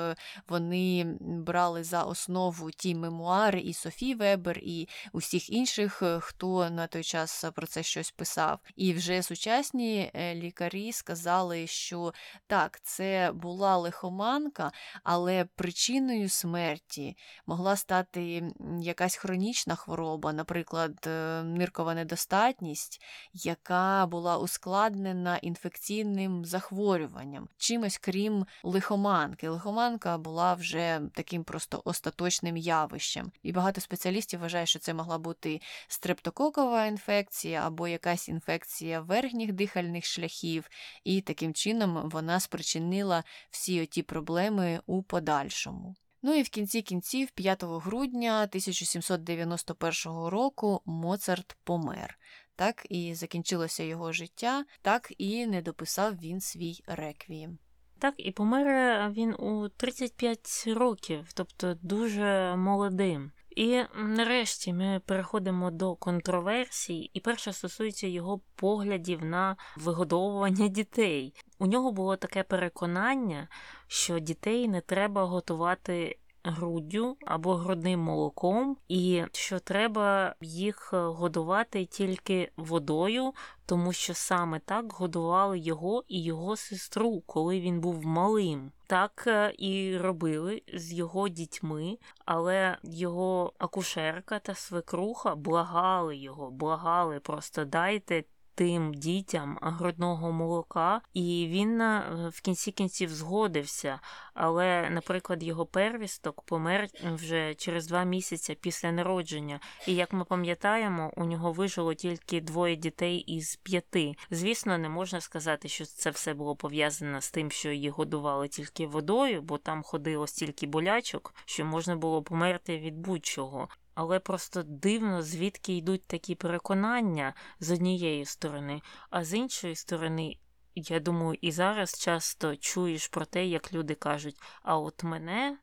вони брали за основу ті мемуари і Софі Вебер, і усіх інших, хто на той час про це щось писав. І вже сучасні е, лікарі сказали, що так, це була лихоманка, але причиною смерті могла стати якась хронічна хвороба, наприклад, е, ниркова недостатність, яка була ускладнена інфекційним захворюванням, чимось крім лихоманки. Лихоманка була вже таким просто остаточним явищем. І багато спеціалістів вважають, що це могла бути стрептококова інфекція або якась інфекція верхніх дихальних шляхів, і таким чином вона спричинила всі оті проблеми у подальшому. Ну і в кінці кінців, 5 грудня 1791 року, Моцарт помер. Так і закінчилося його життя, так і не дописав він свій реквієм. Так, і помер він у 35 років, тобто дуже молодим. І нарешті ми переходимо до контроверсій, і перше стосується його поглядів на вигодовування дітей. У нього було таке переконання, що дітей не треба готувати груддю або грудним молоком, і що треба їх годувати тільки водою, тому що саме так годували його і його сестру, коли він був малим. Так е, і робили з його дітьми, але його акушерка та свекруха благали його, благали просто дайте тим дітям грудного молока, і він е, в кінці кінців згодився. Але, наприклад, його первісток помер вже через два місяці після народження. І як ми пам'ятаємо, у нього вижило тільки двоє дітей із п'яти. Звісно, не можна сказати, що це все було пов'язано з тим, що їх годували тільки водою, бо там ходило стільки болячок, що можна було померти від будь-чого але просто дивно, звідки йдуть такі переконання з однієї сторони, а з іншої сторони. Я думаю, і зараз часто чуєш про те, як люди кажуть: а от мене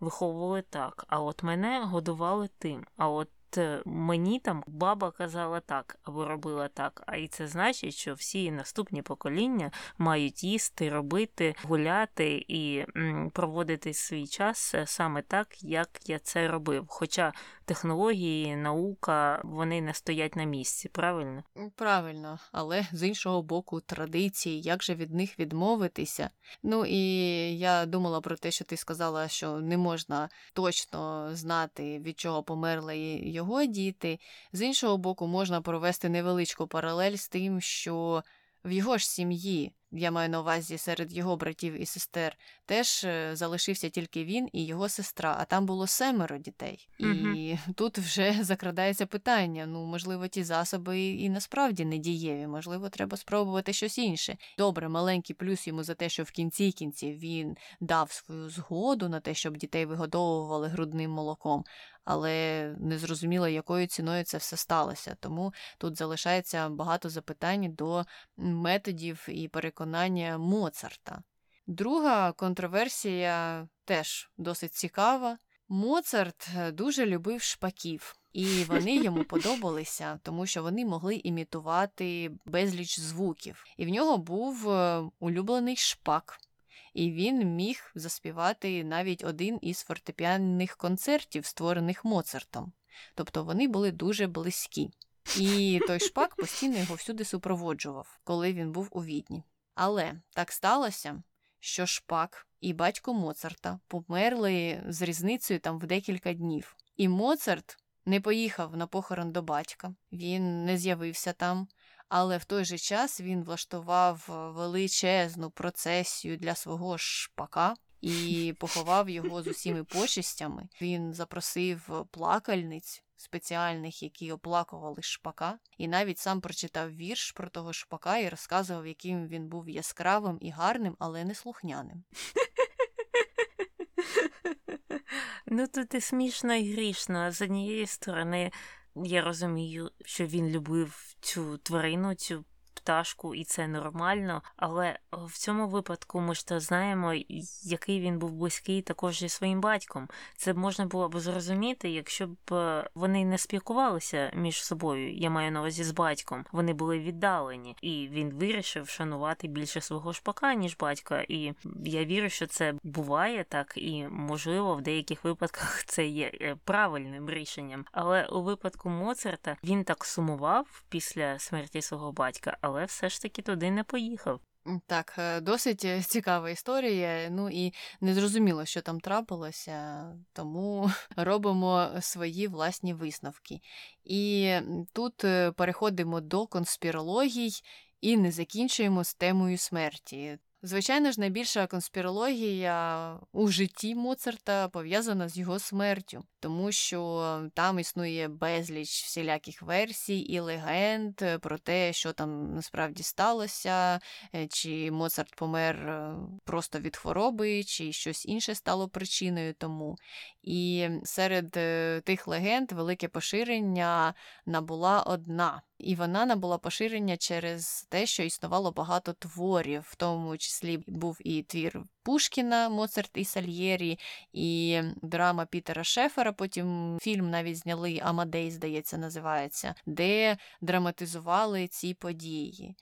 виховували так, а от мене годували тим, а от Е, мені там баба казала так або робила так. А і це значить, що всі наступні покоління мають їсти, робити, гуляти і проводити свій час е, саме так, як я це робив. Хоча технології, наука вони не стоять на місці, правильно? Правильно, але з іншого боку, традиції, як же від них відмовитися? Ну і я думала про те, що ти сказала, що не можна точно знати, від чого померли його діти. З іншого боку, можна провести невеличку паралель з тим, що в його ж сім'ї я маю на увазі серед його братів і сестер, теж е, залишився тільки він і його сестра, а там було семеро дітей. І тут вже закрадається питання: ну, можливо, ті засоби і насправді не дієві, можливо, треба спробувати щось інше. Добре, маленький плюс йому за те, що в кінці кінців він дав свою згоду на те, щоб дітей вигодовували грудним молоком. Але не зрозуміло, якою ціною це все сталося. Тому тут залишається багато запитань до методів і переконань виконання Моцарта. Друга контроверсія теж досить цікава. Моцарт е, дуже любив шпаків, і вони йому подобалися, тому що вони могли імітувати безліч звуків. І в нього був е, улюблений шпак. І він міг заспівати навіть один із фортепіанних концертів, створених Моцартом. Тобто вони були дуже близькі. І той шпак постійно його всюди супроводжував, коли він був у відні. Але так сталося, що шпак і батько Моцарта померли з різницею там в декілька днів. І Моцарт не поїхав на похорон до батька, він не з'явився там. Але в той же час він влаштував величезну процесію для свого шпака і поховав його з усіми почестями. Він запросив плакальниць спеціальних, які оплакували шпака, і навіть сам прочитав вірш про того шпака і розказував, яким він був яскравим і гарним, але не слухняним. Ну тут і смішно і грішно. З однієї сторони, я розумію, що він любив цю тварину, цю пташку, і це нормально. Але в цьому випадку ми ж то знаємо, який він був близький також зі своїм батьком. Це можна було б зрозуміти, якщо б е, вони не спілкувалися між собою. Я маю на увазі з батьком. Вони були віддалені, і він вирішив шанувати більше свого шпака, ніж батька. І я вірю, що це буває так, і можливо в деяких випадках це є е, правильним рішенням. Але у випадку Моцарта він так сумував після смерті свого батька. але але все ж таки туди не поїхав. Так, е, досить е, цікава історія. Ну і незрозуміло, що там трапилося, тому робимо свої власні висновки. І тут е, переходимо до конспірологій і не закінчуємо з темою смерті. Звичайно ж, найбільша конспірологія у житті Моцарта пов'язана з його смертю, тому що там існує безліч всіляких версій і легенд про те, що там насправді сталося, е, чи Моцарт помер е, просто від хвороби, чи щось інше стало причиною тому. І серед е, тих легенд велике поширення набула одна. І вона набула поширення через те, що існувало багато творів, в тому числі був і твір Пушкіна, Моцарт і Сальєрі, і драма Пітера Шеффера. Потім фільм навіть зняли Амадей, здається, називається, де драматизували ці події.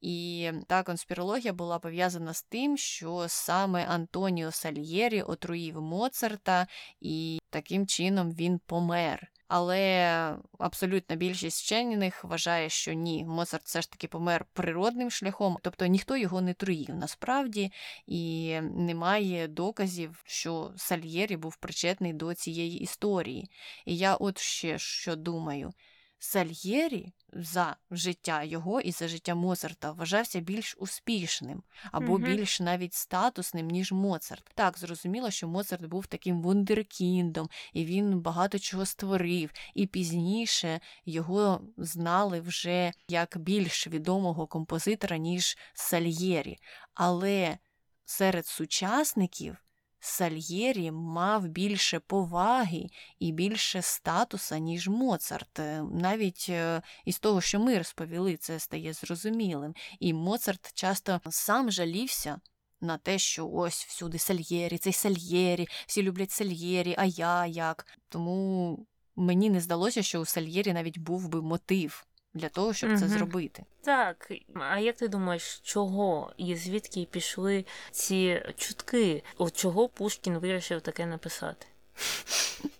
І та конспірологія була пов'язана з тим, що саме Антоніо Сальєрі отруїв Моцарта, і таким чином він помер. Але абсолютна більшість вчених вважає, що ні, Моцарт все ж таки помер природним шляхом, тобто ніхто його не труїв насправді, і немає доказів, що Сальєрі був причетний до цієї історії. І я от ще що думаю. Сальєрі за життя його і за життя Моцарта вважався більш успішним або угу. більш навіть статусним, ніж Моцарт. Так, зрозуміло, що Моцарт був таким вундеркіндом, і він багато чого створив, і пізніше його знали вже як більш відомого композитора, ніж Сальєрі. Але серед сучасників Сальєрі мав більше поваги і більше статуса, ніж Моцарт. Е, навіть е, із того, що ми розповіли, це стає зрозумілим. І Моцарт часто сам жалівся на те, що ось всюди Сальєрі, цей Сальєрі, всі люблять Сальєрі, а я як. Тому мені не здалося, що у Сальєрі навіть був би мотив для того, щоб угу. це зробити. Так, а як ти думаєш, чого і звідки пішли ці чутки? От чого Пушкін вирішив таке написати?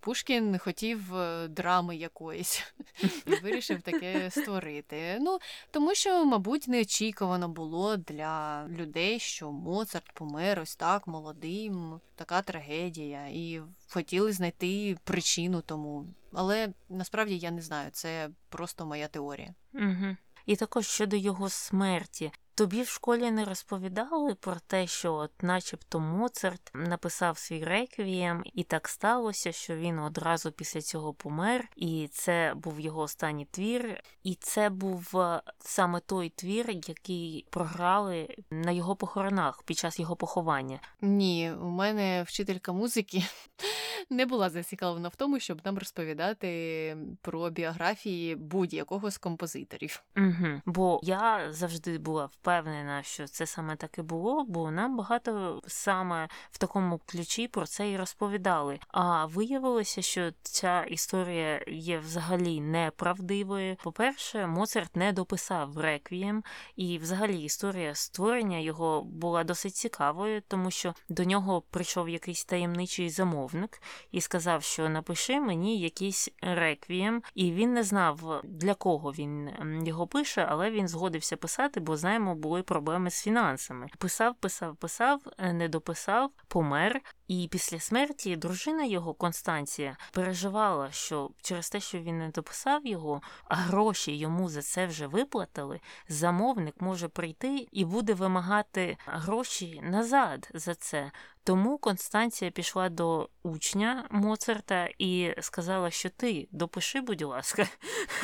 Пушкін хотів е, драми якоїсь і вирішив таке створити. Ну, тому що, мабуть, неочікувано було для людей, що Моцарт помер ось так молодим, така трагедія, і хотіли знайти причину тому. Але насправді я не знаю, це просто моя теорія. Угу. І також щодо його смерті. Тобі в школі не розповідали про те, що, от, начебто, Моцарт написав свій реквієм, і так сталося, що він одразу після цього помер, і це був його останній твір, і це був е, саме той твір, який програли на його похоронах під час його поховання. Ні, у мене вчителька музики не була зацікавлена в тому, щоб нам розповідати про біографії будь-якого з композиторів. Угу. Бо я завжди була впевнена, що це саме так і було, бо нам багато саме в такому ключі про це і розповідали. А виявилося, що ця історія є взагалі неправдивою. По-перше, Моцарт не дописав реквієм, і взагалі історія створення його була досить цікавою, тому що до нього прийшов якийсь таємничий замовник і сказав, що напиши мені якийсь реквієм, і він не знав для кого він його пише, але він згодився писати, бо знаємо, були проблеми з фінансами. Писав, писав, писав, не дописав, помер. І після смерті дружина його Констанція переживала, що через те, що він не дописав його, а гроші йому за це вже виплатили. Замовник може прийти і буде вимагати гроші назад за це. Тому Констанція пішла до учня Моцарта і сказала, що ти допиши, будь ласка,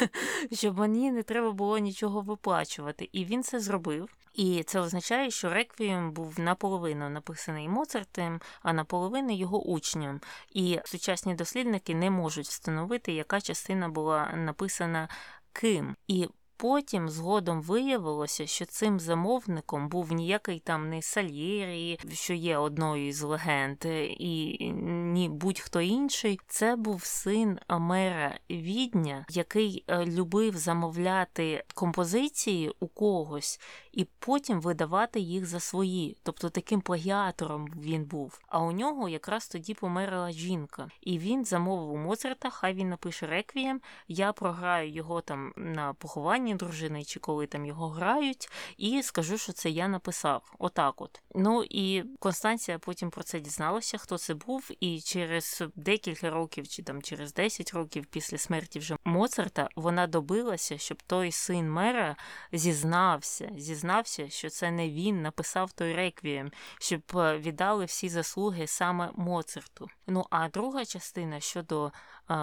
щоб мені не треба було нічого виплачувати. І він це зробив. І це означає, що реквієм був наполовину написаний Моцартом, а наполовину його учнем. І сучасні дослідники не можуть встановити, яка частина була написана ким. І Потім згодом виявилося, що цим замовником був ніякий там не Сальєрі, що є одною із легенд, і ні будь-хто інший. Це був син Амера Відня, який е, любив замовляти композиції у когось і потім видавати їх за свої. Тобто таким плагіатором він був. А у нього якраз тоді померла жінка. І він замовив у Моцарта, хай він напише реквієм. Я програю його там на похованні дружини, чи коли там його грають, і скажу, що це я написав. Отак от. Ну і Констанція потім про це дізналася, хто це був, і через декілька років, чи там через 10 років після смерті вже Моцарта вона добилася, щоб той син мера зізнався, зізнався, що це не він написав той реквієм, щоб е, віддали всі заслуги саме Моцарту. Ну а друга частина щодо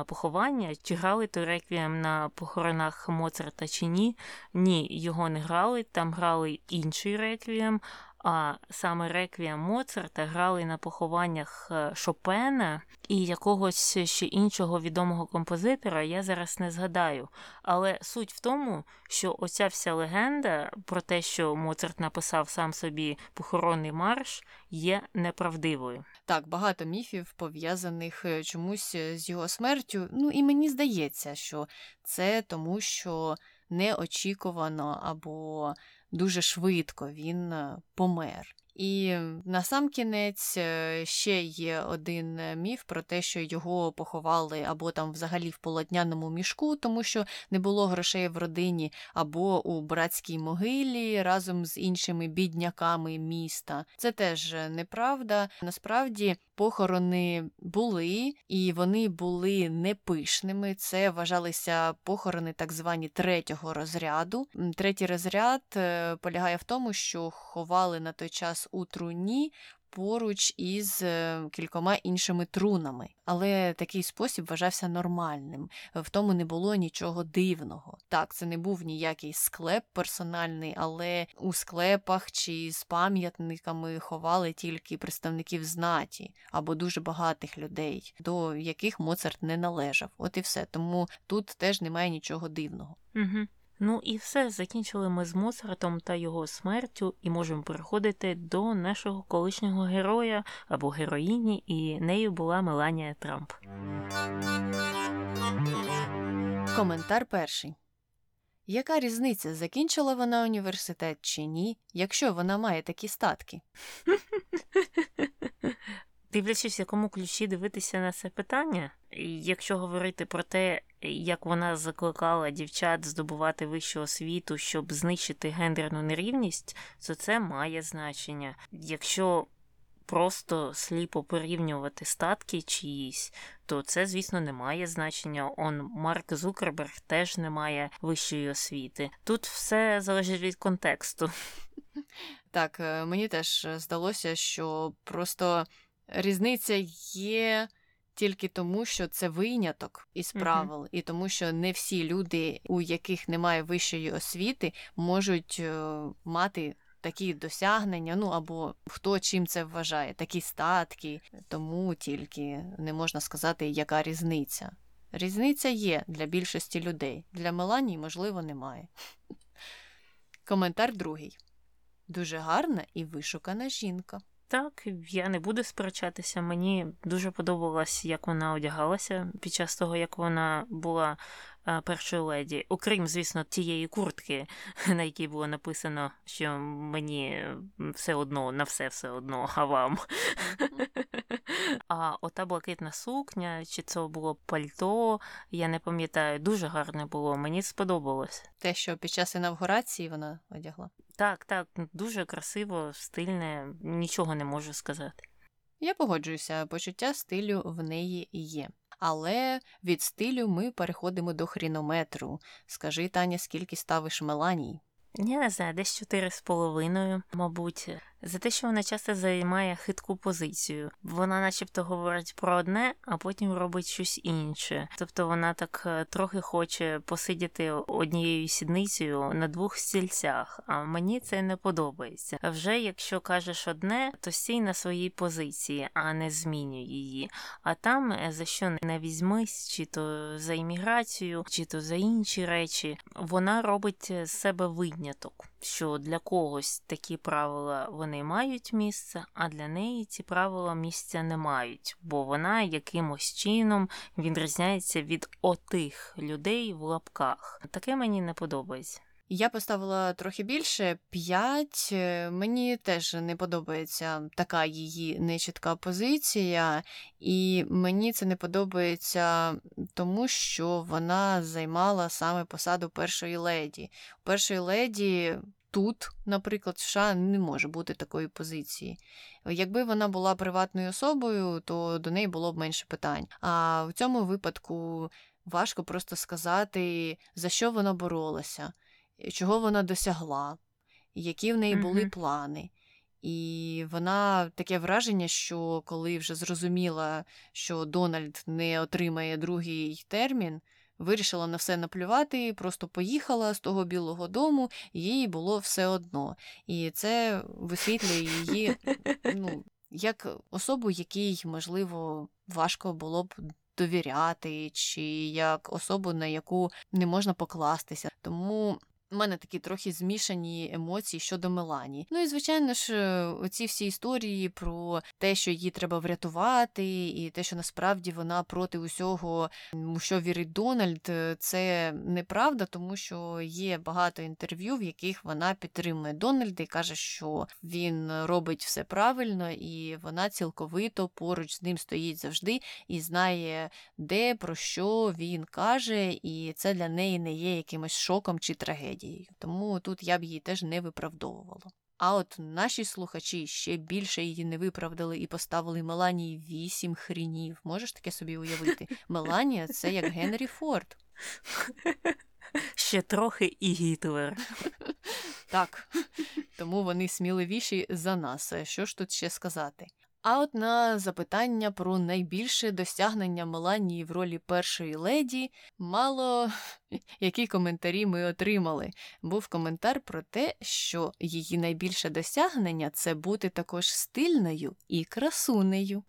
поховання, чи грали той реквієм на похоронах Моцарта чи ні. Ні, його не грали, там грали інший реквієм, а саме реквієм Моцарта грали на похованнях е, Шопена і якогось ще іншого відомого композитора, я зараз не згадаю. Але суть в тому, що оця вся легенда про те, що Моцарт написав сам собі похоронний марш, є неправдивою. Так, багато міфів пов'язаних е, чомусь е, з його смертю. Ну і мені здається, що це тому, що неочікувано або дуже швидко він е, помер. І на сам кінець е, ще є один е, міф про те, що його поховали або там взагалі в полотняному мішку, тому що не було грошей в родині, або у братській могилі разом з іншими бідняками міста. Це теж неправда. Насправді похорони були, і вони були непишними. Це вважалися похорони так звані третього розряду. Третій розряд е, полягає в тому, що ховали на той час у труні. Поруч із е, кількома іншими трунами, але такий спосіб вважався нормальним, в тому не було нічого дивного. Так, це не був ніякий склеп персональний, але у склепах чи з пам'ятниками ховали тільки представників знаті або дуже багатих людей, до яких Моцарт не належав. От і все. Тому тут теж немає нічого дивного. Угу. Ну і все, закінчили ми з Моцартом та його смертю, і можемо переходити до нашого колишнього героя або героїні, і нею була Меланія Трамп. Коментар перший. Яка різниця, закінчила вона університет чи ні, якщо вона має такі статки? Дивлячись, в якому ключі дивитися на це питання, якщо говорити про те, як вона закликала дівчат здобувати вищу освіту, щоб знищити гендерну нерівність, то це має значення. Якщо просто сліпо порівнювати статки чиїсь, то це, звісно, не має значення. Он Марк Зукерберг теж не має вищої освіти. Тут все залежить від контексту. Так, е, мені теж здалося, що просто різниця є тільки тому, що це виняток із правил, uh-huh. і тому, що не всі люди, у яких немає вищої освіти, можуть е, мати такі досягнення, ну або хто чим це вважає, такі статки, тому тільки не можна сказати, яка різниця. Різниця є для більшості людей. Для Меланії, можливо, немає. Коментар другий. Дуже гарна і вишукана жінка. Так, я не буду сперечатися. Мені дуже подобалось, як вона одягалася під час того, як вона була е, першою леді. Окрім, звісно, тієї куртки, на якій було написано, що мені все одно, на все все одно, а вам. А ота блакитна сукня, чи це було пальто, я не пам'ятаю, дуже гарне було, мені сподобалось. Те, що під час інавгурації вона одягла. Так, так, дуже красиво, стильне, нічого не можу сказати. Я погоджуюся, почуття стилю в неї є. Але від стилю ми переходимо до хрінометру. Скажи, Таня, скільки ставиш меланій? Я не знаю, десь чотири з половиною, мабуть, за те, що вона часто займає хитку позицію. Вона, начебто, говорить про одне, а потім робить щось інше. Тобто вона так е, трохи хоче посидіти однією сідницею на двох стільцях, а мені це не подобається. А вже якщо кажеш одне, то стій на своїй позиції, а не змінюй її. А там е, за що не візьмись, чи то за імміграцію, чи то за інші речі, вона робить з себе виняток, що для когось такі правила вони мають місце, а для неї ці правила місця не мають, бо вона якимось чином відрізняється від отих людей в лапках. Таке мені не подобається. Я поставила трохи більше п'ять. Мені теж не подобається така її нечітка позиція, і мені це не подобається тому, що вона займала саме посаду першої леді. Першої леді тут, наприклад, в США не може бути такої позиції. Якби вона була приватною особою, то до неї було б менше питань. А в цьому випадку важко просто сказати, за що вона боролася, чого вона досягла, які в неї були Мгм. плани. І вона таке враження, що коли вже зрозуміла, що Дональд не отримає другий термін, вирішила на все наплювати, просто поїхала з того білого дому, їй було все одно. І це висвітлює її ну, як особу, якій, можливо, важко було б довіряти, чи як особу, на яку не можна покластися. Тому. У мене такі трохи змішані емоції щодо Мелані. Ну і звичайно ж, е, оці всі історії про те, що її треба врятувати, і те, що насправді вона проти усього, що вірить Дональд, е, це неправда, тому що є багато інтерв'ю, в яких вона підтримує Дональда і каже, що він робить все правильно, і вона цілковито поруч з ним стоїть завжди і знає, де про що він каже, і це для неї не є якимось шоком чи трагедією. Тому тут я б її теж не виправдовувала. А от наші слухачі ще більше її не виправдали і поставили Меланії вісім хрінів. Можеш таке собі уявити? Меланія це як Генрі Форд. Ще трохи і Гітлер. Так, тому вони сміливіші за нас. Що ж тут ще сказати? А от на запитання про найбільше досягнення Меланії в ролі першої леді мало які коментарі ми отримали. Був коментар про те, що її найбільше досягнення це бути також стильною і красунею.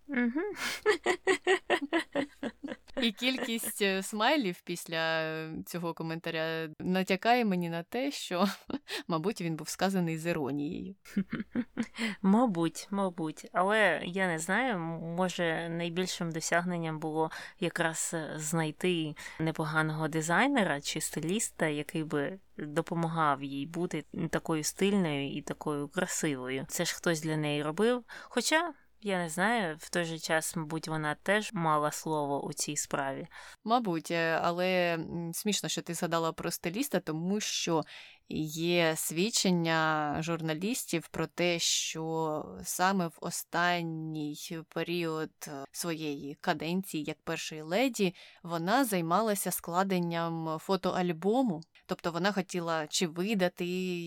І кількість е, смайлів після е, цього коментаря натякає мені на те, що, мабуть, він був сказаний з іронією. Мабуть, мабуть, але я не знаю. Може, найбільшим досягненням було якраз е, знайти непоганого дизайнера чи стиліста, який би допомагав їй бути такою стильною і такою красивою. Це ж хтось для неї робив. Хоча. Я не знаю, в той же час, мабуть, вона теж мала слово у цій справі. Мабуть, е, але смішно, що ти згадала про стиліста, тому що є свідчення журналістів про те, що саме в останній період е, своєї каденції, як першої леді, вона займалася складенням фотоальбому. Тобто вона хотіла чи видати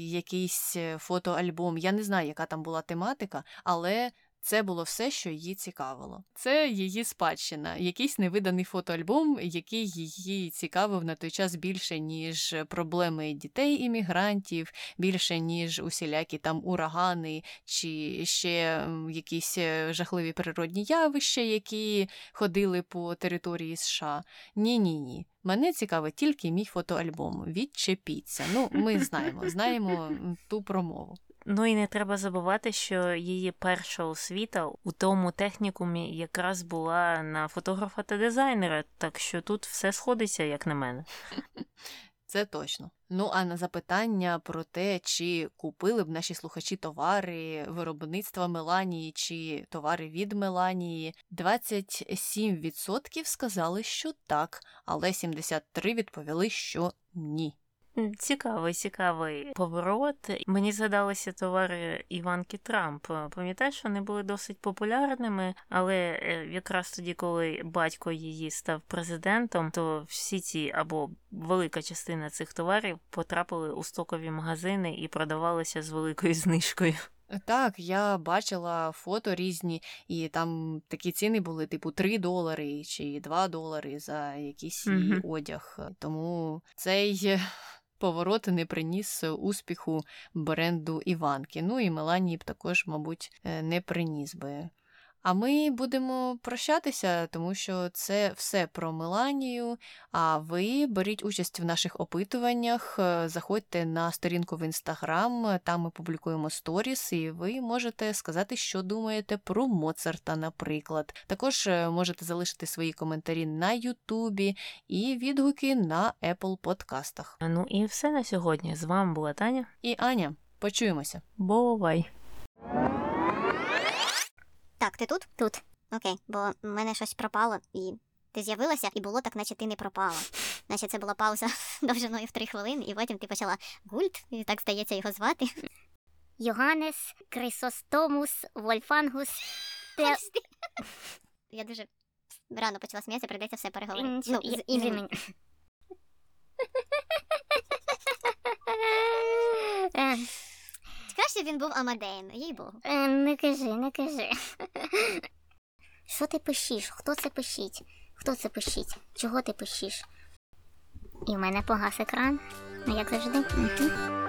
якийсь е, фотоальбом. Я не знаю, яка там була тематика, але Це було все, що її цікавило. Це її спадщина, якийсь невиданий фотоальбом, який її цікавив на той час більше, ніж проблеми дітей іммігрантів, більше ніж усілякі там урагани чи ще якісь е, жахливі природні явища, які ходили по території США. Ні, ні, ні. Мене цікавить тільки мій фотоальбом. Відчепіться. Ну, ми знаємо, знаємо ту промову. Ну і не треба забувати, що її перша освіта у тому технікумі якраз була на фотографа та дизайнера, так що тут все сходиться, як на мене. Це точно. Ну а на запитання про те, чи купили б наші слухачі товари виробництва Меланії чи товари від Меланії, 27% сказали, що так, але 73% відповіли, що ні. Цікавий, цікавий поворот. Мені згадалися товари Іванки Трамп. Пам'ятаєш, вони були досить популярними, але е, якраз тоді, коли батько її став президентом, то всі ці або велика частина цих товарів потрапили у стокові магазини і продавалися з великою знижкою. Так, я бачила фото різні, і там такі ціни були, типу, 3 долари чи 2 долари за якийсь Мгм. одяг. Тому цей поворот не приніс успіху бренду Іванки. Ну і Меланії б також, мабуть, е, не приніс би. А ми будемо прощатися, тому що це все про Меланію. А ви беріть участь в наших опитуваннях, е, заходьте на сторінку в інстаграм, там ми публікуємо сторіс, і ви можете сказати, що думаєте про Моцарта, наприклад. Також е, можете залишити свої коментарі на Ютубі і відгуки на Apple подкастах. Ну і все на сьогодні. З вами була Таня. І Аня, почуємося. Бувай! Так, ти тут? Тут. Окей, бо в мене щось пропало, і ти з'явилася, і було так, наче ти не пропала. Наче це була пауза довжиною в три хвилини, і потім ти почала гульт, і так здається його звати. Йоганнес, Крисостомус, Вольфангус. Те... Я дуже рано почала сміятися, прийдеться все переговорити. Ну, з іменем. Краще він був Амадеєм, їй богу. е, Не кажи, не кажи. Що ти пишеш? Хто це пишіть? Хто це пишіть? Чого ти пишеш? І в мене погас екран, як завжди. Мгм.